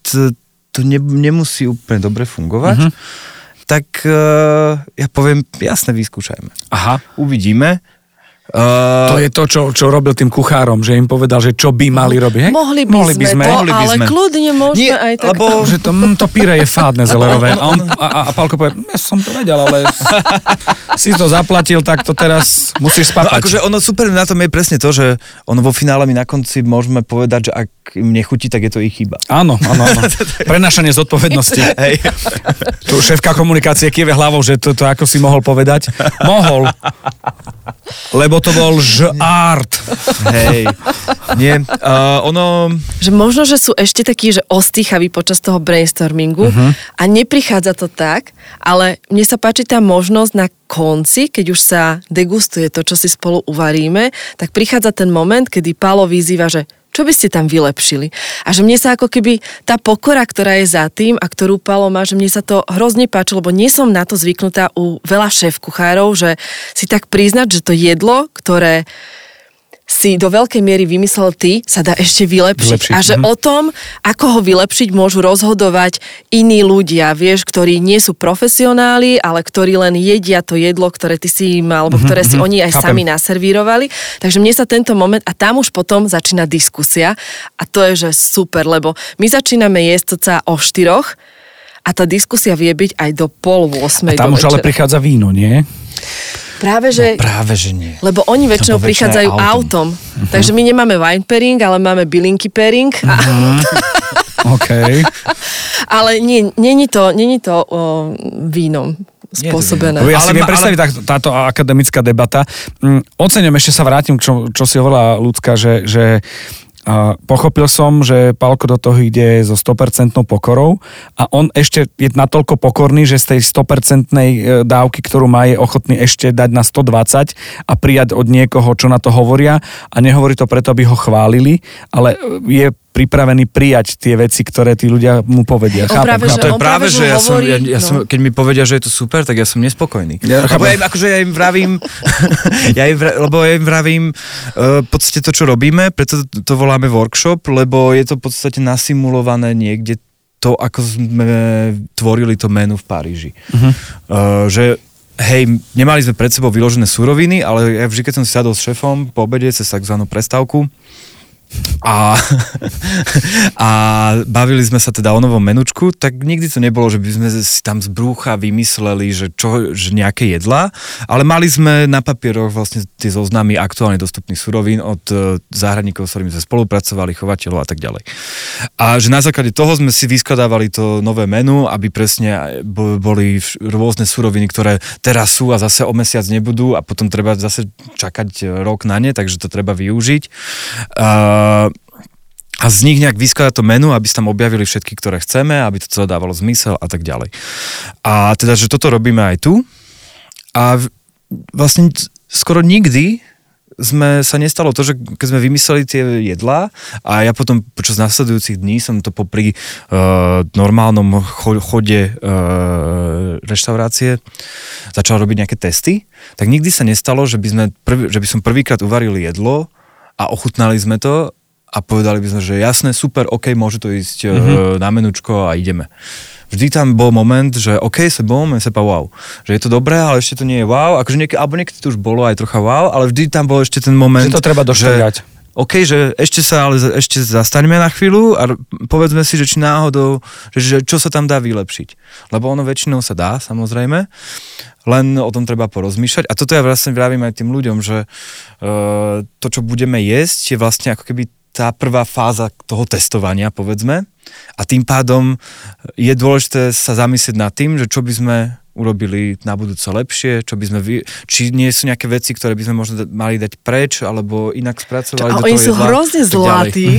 to ne, nemusí úplne dobre fungovať, uh-huh. tak uh, ja poviem, jasne, vyskúšajme. Aha. Uvidíme. Uh, to je to, čo, čo robil tým kuchárom, že im povedal, že čo by mali robiť. Hej? Mohli by, mohli by sme, to, mohli by ale sme. kľudne môžeme Nie, aj tak. Lebo, že to, mm, to píre je fádne zelerové. A, on, a, a, a Pálko povie, ja som to vedel, ale si to zaplatil, tak to teraz musíš spapať. No, akože ono super na tom je presne to, že ono vo finále my na konci môžeme povedať, že ak im nechutí, tak je to ich chyba. Áno, áno, áno. Prenašanie zodpovednosti. [laughs] Hej. Tu šéfka komunikácie kieve hlavou, že to, to ako si mohol povedať. Mohol. Lebo to bol art. Hej. Nie, uh, ono... Že možno, že sú ešte takí, že ostýchaví počas toho brainstormingu uh-huh. a neprichádza to tak, ale mne sa páči tá možnosť na konci, keď už sa degustuje to, čo si spolu uvaríme, tak prichádza ten moment, kedy Pálo vyzýva, že čo by ste tam vylepšili? A že mne sa ako keby tá pokora, ktorá je za tým a ktorú Palo má, že mne sa to hrozne páči, lebo nie som na to zvyknutá u veľa šéf kuchárov, že si tak priznať, že to jedlo, ktoré si do veľkej miery vymyslel ty, sa dá ešte vylepšiť. vylepšiť. A že mm. o tom, ako ho vylepšiť, môžu rozhodovať iní ľudia, vieš, ktorí nie sú profesionáli, ale ktorí len jedia to jedlo, ktoré ty si im, alebo mm-hmm, ktoré si mm-hmm, oni aj chápem. sami naservírovali. Takže mne sa tento moment, a tam už potom začína diskusia a to je, že super, lebo my začíname jesť sa o štyroch a tá diskusia vie byť aj do pol 8. A tam už ale prichádza víno, nie? Práve, že... No práve, že nie. Lebo oni väčšinou prichádzajú autom. autom. Uh-huh. Takže my nemáme wine pairing, ale máme bylinky pairing. Uh-huh. [laughs] OK. ale nie, nie, to, nie to o, vínom spôsobené. Ja si ale, viem predstaviť ale... táto akademická debata. Mm, oceňujem, ešte sa vrátim, čo, čo si hovorila ľudská, že, že a pochopil som, že Palko do toho ide so 100% pokorou a on ešte je natoľko pokorný, že z tej 100% e, dávky, ktorú má, je ochotný ešte dať na 120 a prijať od niekoho, čo na to hovoria. A nehovorí to preto, aby ho chválili, ale je pripravený prijať tie veci, ktoré tí ľudia mu povedia. Chápem, práve, chápem. To je práve, že ja, som, ja, ja no. som, keď mi povedia, že je to super, tak ja som nespokojný. Ja, lebo ja im, akože ja im vravím, [laughs] ja im, lebo ja im vravím uh, v podstate to, čo robíme, preto to, to voláme workshop, lebo je to v podstate nasimulované niekde to, ako sme tvorili to menu v Paríži. Uh-huh. Uh, že hej, nemali sme pred sebou vyložené suroviny, ale ja vždy, keď som si sadol s šefom po obede cez takzvanú prestávku, a, a bavili sme sa teda o novom menučku, tak nikdy to nebolo, že by sme si tam z brúcha vymysleli, že, čo, že nejaké jedlá, ale mali sme na papieroch vlastne tie zoznamy aktuálne dostupných surovín od e, záhradníkov, s ktorými sme spolupracovali, chovateľov a tak ďalej. A že na základe toho sme si vyskladávali to nové menu, aby presne boli rôzne suroviny, ktoré teraz sú a zase o mesiac nebudú a potom treba zase čakať rok na ne, takže to treba využiť. Uh, a z nich nejak vyskladať to menu, aby sa tam objavili všetky, ktoré chceme, aby to celé dávalo zmysel a tak ďalej. A teda, že toto robíme aj tu. A vlastne skoro nikdy sme, sa nestalo to, že keď sme vymysleli tie jedlá a ja potom počas nasledujúcich dní som to popri uh, normálnom cho- chode uh, reštaurácie začal robiť nejaké testy, tak nikdy sa nestalo, že by, sme prv, že by som prvýkrát uvaril jedlo a ochutnali sme to a povedali by sme, že jasné, super, ok, môže to ísť mm-hmm. na menučko a ideme vždy tam bol moment, že OK, se bom, se pa wow. Že je to dobré, ale ešte to nie je wow. Akože niek- alebo niekedy to už bolo aj trocha wow, ale vždy tam bol ešte ten moment, Že to treba došťať. OK, že ešte sa ale ešte zastaňme na chvíľu a povedzme si, že či náhodou, že, že čo sa tam dá vylepšiť. Lebo ono väčšinou sa dá, samozrejme, len o tom treba porozmýšľať. A toto ja vlastne vravím aj tým ľuďom, že uh, to, čo budeme jesť, je vlastne ako keby tá prvá fáza toho testovania, povedzme. A tým pádom je dôležité sa zamyslieť nad tým, že čo by sme urobili na budúce lepšie, čo by sme vy... či nie sú nejaké veci, ktoré by sme možno mali dať preč, alebo inak spracovali a do oni sú jedla, hrozne zlatí,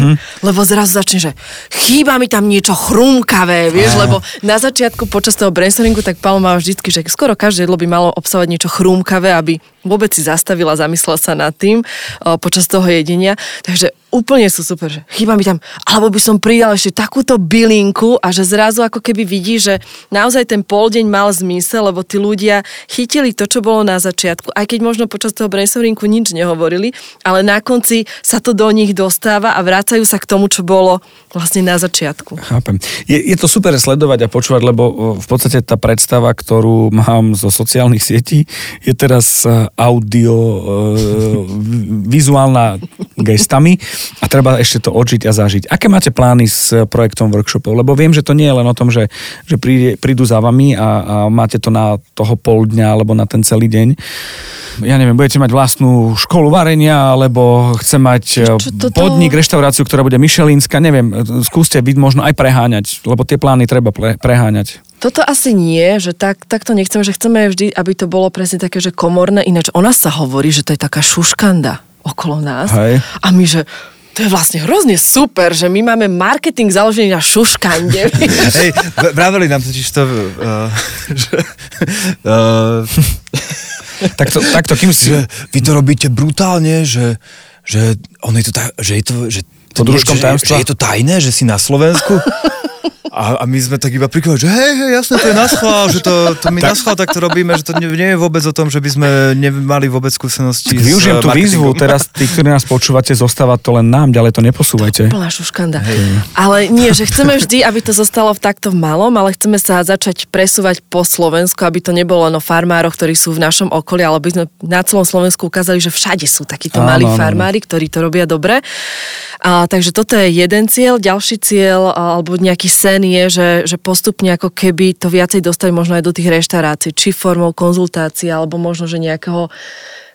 lebo zrazu začne, že chýba mi tam niečo chrumkavé, vieš, lebo na začiatku počas toho brainstormingu tak Paolo má vždycky, že skoro každé jedlo by malo obsahovať niečo chrumkavé, aby vôbec si zastavila, zamyslela sa nad tým o, počas toho jedenia. Takže úplne sú super, že chýba mi tam, alebo by som pridal ešte takúto bylinku a že zrazu ako keby vidí, že naozaj ten pol deň mal zmysel, lebo tí ľudia chytili to, čo bolo na začiatku, aj keď možno počas toho brainstormingu nič nehovorili, ale na konci sa to do nich dostáva a vracajú sa k tomu, čo bolo vlastne na začiatku. Chápem. Je, je to super sledovať a počúvať, lebo o, v podstate tá predstava, ktorú mám zo sociálnych sietí, je teraz e, audio, e, vizuálna gestami a treba ešte to odžiť a zažiť. Aké máte plány s projektom workshopov? Lebo viem, že to nie je len o tom, že, že prídu za vami a, a máte to na toho pol dňa alebo na ten celý deň. Ja neviem, budete mať vlastnú školu varenia, alebo chce mať e, Čo toto- podnik, reštauráciu, ktorá bude Michelínska, neviem, skúste byť možno aj preháňať, lebo tie plány treba pre, preháňať. Toto asi nie, že tak, tak to nechceme, že chceme vždy, aby to bolo presne také, že komorné, ináč o nás sa hovorí, že to je taká šuškanda okolo nás. Hej. A my, že to je vlastne hrozne super, že my máme marketing založený na šuškande. [laughs] Hej, vraveli nám totiž to, uh, že, uh, Tak to, tak to kým si... že vy to robíte brutálne, že, že ono je to tak, že je to, že Pod rúškom že, tajomstva? že je to tajné, že si na Slovensku. A, a my sme tak iba prikovali, že hej, hej, jasné, to je na schvál, že to, to my na schvál takto robíme, že to nie, nie je vôbec o tom, že by sme nemali vôbec skúsenosti Tak využijem tú výzvu, teraz tí, ktorí nás počúvate, zostáva to len nám, ďalej to neposúvajte. Plná šuškanda. Ale nie, že chceme vždy, aby to zostalo v takto v malom, ale chceme sa začať presúvať po Slovensku, aby to nebolo len o farmároch, ktorí sú v našom okolí, ale aby sme na celom Slovensku ukázali, že všade sú takíto Áno, malí farmári, ktorí to robia dobre. A, takže toto je jeden cieľ. Ďalší cieľ, alebo nejaký sen je, že, že postupne ako keby to viacej dostali možno aj do tých reštaurácií, či formou konzultácií, alebo možno, že nejakého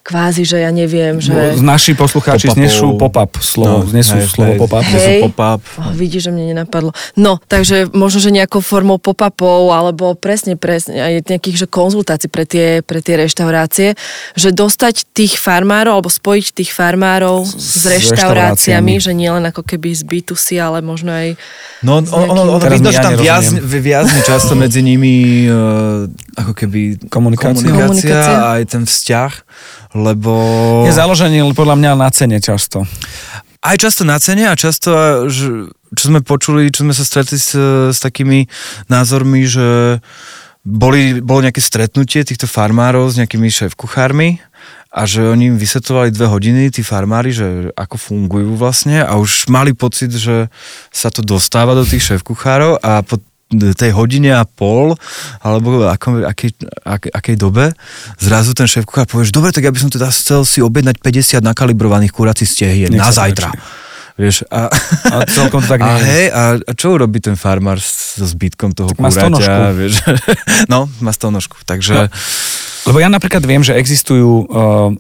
kvázi, že ja neviem, že... Bo Naši poslucháči Pop-upov. znesú pop-up slovo, No, znesú hej, slovo hej. pop-up. Hej. Pop-up. Oh, vidí, že mne nenapadlo. No, takže možno, že nejakou formou pop-upov, alebo presne, presne, aj nejakých že konzultácií pre tie, pre tie reštaurácie, že dostať tých farmárov, alebo spojiť tých farmárov s, S reštauráciami, reštauráciami. že nielen ako keby z B2C, ale možno aj... No, on, on, on, on Teraz vidno, mi že ja tam viazne, často medzi nimi uh, ako keby Komunikácia. komunikácia Komunikácia. a aj ten vzťah, lebo... Je založený podľa mňa na cene často. aj často na cene a často, čo sme počuli, čo sme sa stretli s, s takými názormi, že boli, bolo nejaké stretnutie týchto farmárov s nejakými šéf-kuchármi a že oni im vysvetlovali dve hodiny, tí farmári, že ako fungujú vlastne a už mali pocit, že sa to dostáva do tých šéf-kuchárov a po tej hodine a pol, alebo ako, akej, ak, akej dobe, zrazu ten šéf-kuchár povie, že dobre, tak ja by som teda chcel si objednať 50 nakalibrovaných kuracích stehier Nech na zajtra. páči. Vieš, a, A celkom to tak [laughs] a, nie hej, a, a čo urobí ten farmár so zbytkom toho kúraťa? Vieš? [laughs] no, má stonožku, takže... Lebo ja napríklad viem, že existujú, uh,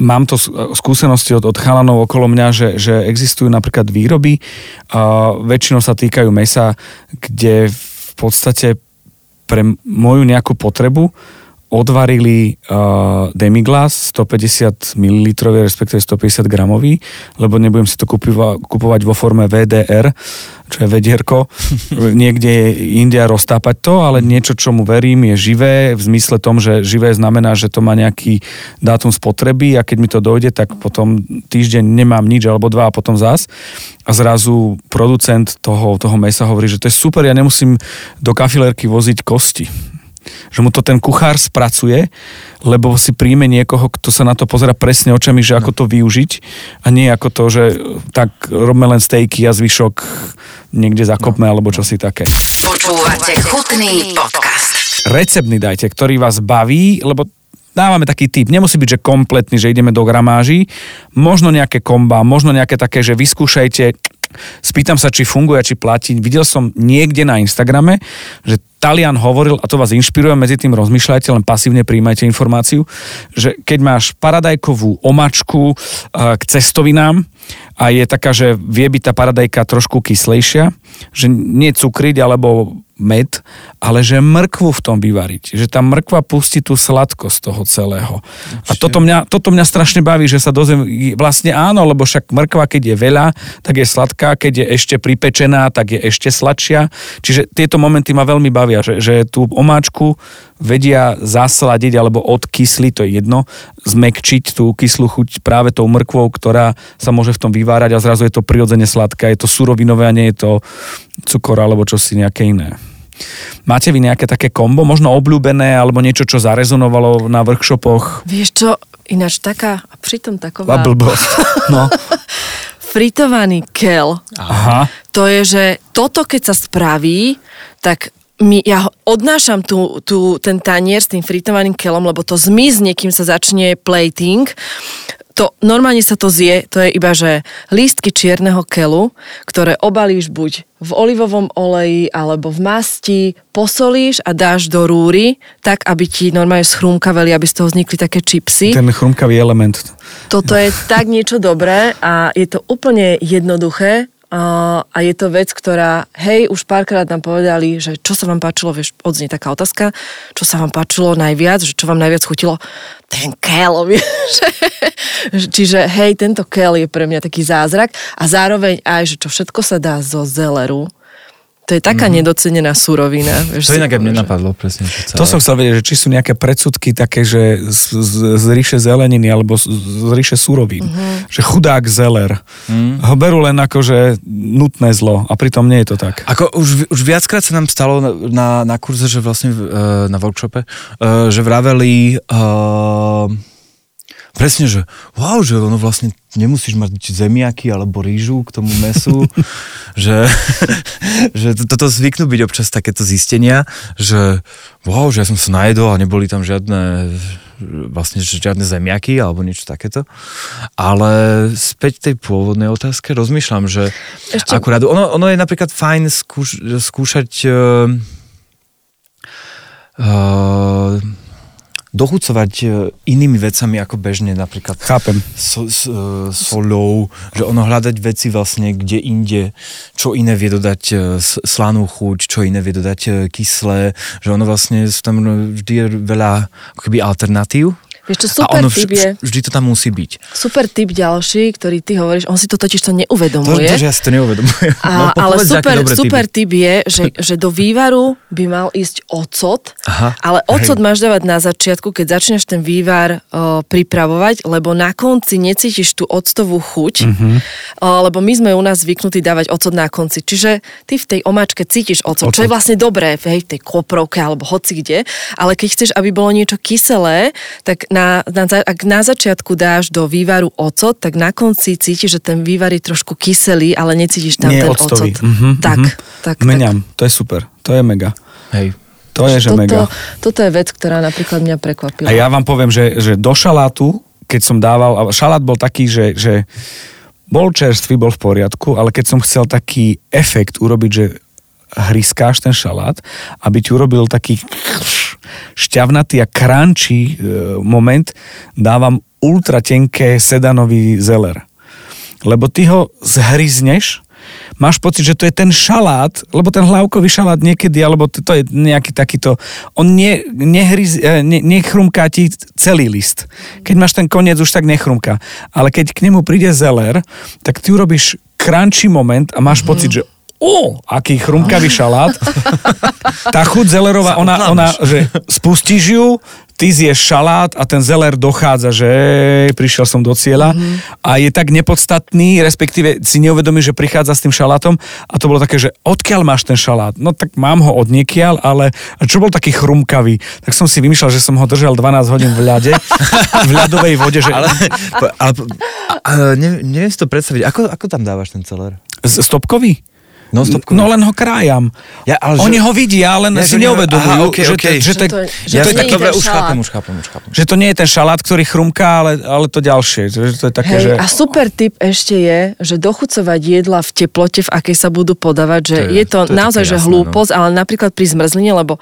mám to skúsenosti od, od chalanov okolo mňa, že, že existujú napríklad výroby, uh, väčšinou sa týkajú mesa, kde v podstate pre moju nejakú potrebu odvarili uh, demiglas 150 ml, respektíve 150 gramový, lebo nebudem si to kupiva, kupovať vo forme VDR, čo je vedierko, [laughs] niekde India roztápať to, ale niečo, čomu verím, je živé, v zmysle tom, že živé znamená, že to má nejaký dátum spotreby a keď mi to dojde, tak potom týždeň nemám nič alebo dva a potom zás. A zrazu producent toho, toho mesa hovorí, že to je super, ja nemusím do kafilerky voziť kosti že mu to ten kuchár spracuje, lebo si príjme niekoho, kto sa na to pozera presne očami, že ako to využiť a nie ako to, že tak robme len stejky a zvyšok niekde zakopme no. alebo čo si také. Počúvate chutný podcast. Receptný dajte, ktorý vás baví, lebo dávame taký typ. Nemusí byť, že kompletný, že ideme do gramáží. Možno nejaké komba, možno nejaké také, že vyskúšajte, spýtam sa, či funguje, či platí. Videl som niekde na Instagrame, že Talian hovoril, a to vás inšpiruje, medzi tým rozmýšľajte, len pasívne príjmajte informáciu, že keď máš paradajkovú omačku eh, k cestovinám a je taká, že vie byť tá paradajka trošku kyslejšia, že nie cukriť alebo med, ale že mrkvu v tom vyvariť. Že tá mrkva pustí tú sladkosť toho celého. A toto mňa, toto mňa strašne baví, že sa dozviem, vlastne áno, lebo však mrkva, keď je veľa, tak je sladká, keď je ešte pripečená, tak je ešte sladšia. Čiže tieto momenty ma veľmi bavia, že, že tú omáčku vedia zasladiť alebo odkysliť, to je jedno, zmekčiť tú kyslú chuť práve tou mrkvou, ktorá sa môže v tom vyvárať a zrazu je to prirodzene sladké, je to surovinové a nie je to cukor alebo čosi nejaké iné. Máte vy nejaké také kombo, možno obľúbené, alebo niečo, čo zarezonovalo na workshopoch? Vieš čo, ináč taká, a pritom taková... blbosť. No. [laughs] Fritovaný kel. Aha. To je, že toto keď sa spraví, tak my, ja odnášam tu, tu, ten tanier s tým fritovaným kelom, lebo to zmizne, kým sa začne plating to normálne sa to zje, to je iba, že lístky čierneho kelu, ktoré obalíš buď v olivovom oleji alebo v masti, posolíš a dáš do rúry, tak aby ti normálne schrumkaveli, aby z toho vznikli také čipsy. Ten chrumkavý element. Toto je tak niečo dobré a je to úplne jednoduché a je to vec, ktorá, hej, už párkrát nám povedali, že čo sa vám páčilo, vieš, odznie taká otázka, čo sa vám páčilo najviac, že čo vám najviac chutilo, ten kel, [laughs] vieš. Čiže, hej, tento kel je pre mňa taký zázrak a zároveň aj, že čo všetko sa dá zo zeleru, to je taká mm-hmm. nedocenená surovina. Vieš, to inak aj mne napadlo presne. To som chcel vedieť, že či sú nejaké predsudky také, že z, z, z ríše zeleniny alebo z, z ríše surovín. Mm-hmm. Že chudák zeler. Mm. Ho berú len ako, že nutné zlo a pritom nie je to tak. Ako už, už viackrát sa nám stalo na, na, na kurze, že vlastne uh, na workshope, uh, že vraveli uh, presne, že wow, že ono vlastne nemusíš mať zemiaky alebo rýžu k tomu mesu, [laughs] že, že toto zvyknú byť občas takéto zistenia, že wow, že ja som sa najedol a neboli tam žiadne vlastne žiadne zemiaky alebo niečo takéto. Ale späť tej pôvodnej otázke rozmýšľam, že Ešte... akurát, ono, ono je napríklad fajn skúš, skúšať uh, uh, dochucovať e, inými vecami ako bežne, napríklad Chápem. So, so, solou, že ono hľadať veci vlastne kde inde, čo iné vie dodať e, slanú chuť, čo iné vie dodať e, kyslé, že ono vlastne tam vždy je veľa keby alternatív Vieš čo, super a ono vž, je... vždy to tam musí byť. Super typ ďalší, ktorý ty hovoríš, on si to totiž to neuvedomuje. To, to že ja si to neuvedomujem. [laughs] A, no, ale super, super typ je, že, [laughs] že do vývaru by mal ísť ocot, Aha, ale ocot hej. máš dávať na začiatku, keď začneš ten vývar o, pripravovať, lebo na konci necítiš tú octovú chuť, mm-hmm. o, lebo my sme u nás zvyknutí dávať ocot na konci. Čiže ty v tej omáčke cítiš ocot, ocot. čo je vlastne dobré hej, v tej koprovke alebo hoci kde, ale keď chceš, aby bolo niečo kyselé, tak na na, na, ak na začiatku dáš do vývaru ocot, tak na konci cítiš, že ten vývar je trošku kyselý, ale necítiš tam Nie ten octový. ocot. Mm-hmm, tak, mm-hmm. tak, Meniam, tak. to je super, to je mega. Hej. To je, že toto, mega. Toto je vec, ktorá napríklad mňa prekvapila. A ja vám poviem, že, že do šalátu, keď som dával, šalát bol taký, že, že bol čerstvý, bol v poriadku, ale keď som chcel taký efekt urobiť, že hryskáš ten šalát, aby ti urobil taký šťavnatý a crunchy e, moment, dávam ultra tenké sedanový zeler. Lebo ty ho zhryzneš, máš pocit, že to je ten šalát, lebo ten hlavkový šalát niekedy, alebo to, to je nejaký takýto, on ne, nehryz, e, ne, nechrumká ti celý list. Keď máš ten koniec, už tak nechrumká. Ale keď k nemu príde zeler, tak ty urobíš crunchy moment a máš mm-hmm. pocit, že o, aký chrumkavý [laughs] šalát. Tá chuť zelerová, ona, ona, že spustíš ju, ty zješ šalát a ten zeler dochádza, že prišiel som do cieľa mm-hmm. a je tak nepodstatný, respektíve si neuvedomí, že prichádza s tým šalátom a to bolo také, že odkiaľ máš ten šalát? No tak mám ho od niekiaľ, ale čo bol taký chrumkavý? Tak som si vymýšľal, že som ho držal 12 hodín v ľade, [laughs] v ľadovej vode. Že... Ale, ale, ale neviem, neviem si to predstaviť. Ako, ako tam dávaš ten celer? Stopkový? No, stopkový. no len ho krájam. Ja, ale Oni že- ho vidia, len Ja, si že ne- neuvedomujú, Aha, okej, že, okej. že, to, Že to je- že, že to to je nie tak, je dobre, už chápem, už chápem, už chápem. že to nie je ten šalát, ktorý chrumká, ale, ale to ďalšie. Že to je také, Hej, že... a super tip ešte je, že dochucovať jedla v teplote, v akej sa budú podávať, že To je- je, je to, to je naozaj že jasné, hlúposť, ale napríklad pri zmrzline, lebo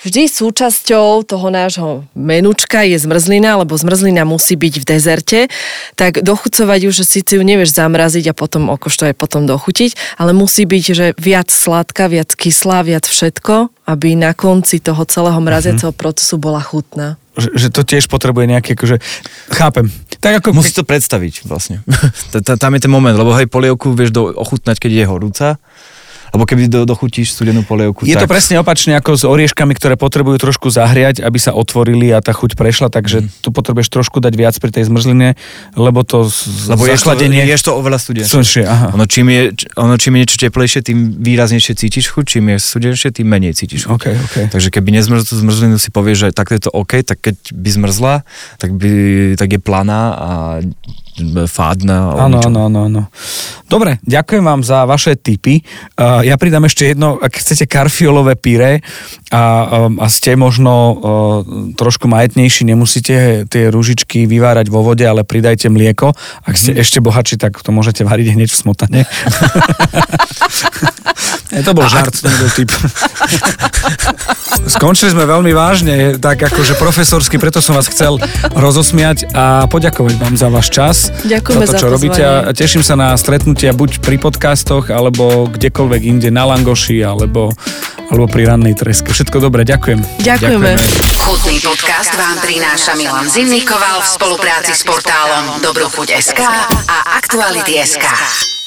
vždy súčasťou toho nášho menučka je zmrzlina, lebo zmrzlina musí byť v dezerte, tak dochucovať ju, že síce ju nevieš zamraziť a potom okošto aj potom dochutiť, ale musí byť, že viac sladká, viac kyslá, viac všetko, aby na konci toho celého mraziaceho procesu bola chutná. že, že to tiež potrebuje nejaké, akože, chápem. Tak ako, Musíš to predstaviť vlastne. [laughs] Tam je ten moment, lebo hej, polievku vieš do, ochutnať, keď je horúca, Lebo keby do, dochutíš studenú polievku, Je tak... to presne opačne ako s orieškami, ktoré potrebujú trošku zahriať, aby sa otvorili a tá chuť prešla, takže Mhm. tu potrebuješ trošku dať viac pri tej zmrzline, lebo to Lebo ješ to, zachladenie... ješ to oveľa studenšie. Aha. Ono čím, je, ono čím je niečo teplejšie, tým výraznejšie cítiš chuť, čím je studenšie, tým menej cítiš chuť. OK, OK. Takže keby nezmrzl tú zmrzlinu, si povieš, že takto je to OK, tak keď by zmrzla, tak, by, tak je planá a fádna. o Áno, áno, áno, áno. Dobre, ďakujem vám za vaše tipy. Uh, ja pridám ešte jedno, ak chcete karfiolové pyré a, um, a ste možno uh, trošku majetnejší, nemusíte tie rúžičky vyvárať vo vode, ale pridajte mlieko. Ak ste Mhm. ešte bohatší, tak to môžete variť hneď v smotane. [laughs] Nie, to bol žart, to nebol tip. [laughs] Skončili sme veľmi vážne, tak akože profesorsky, preto som vás chcel rozosmiať a poďakovať vám za váš čas. Ďakujeme za to, za čo robíte a teším sa na stretnutia buď pri podcastoch, alebo kdekoľvek inde na Langoši, alebo, alebo pri rannej treske. Všetko dobré, ďakujem. Ďakujeme. Chutný podcast vám prináša Milan Zimnikoval v spolupráci s portálom Dobrochuť.sk a Aktuality.sk.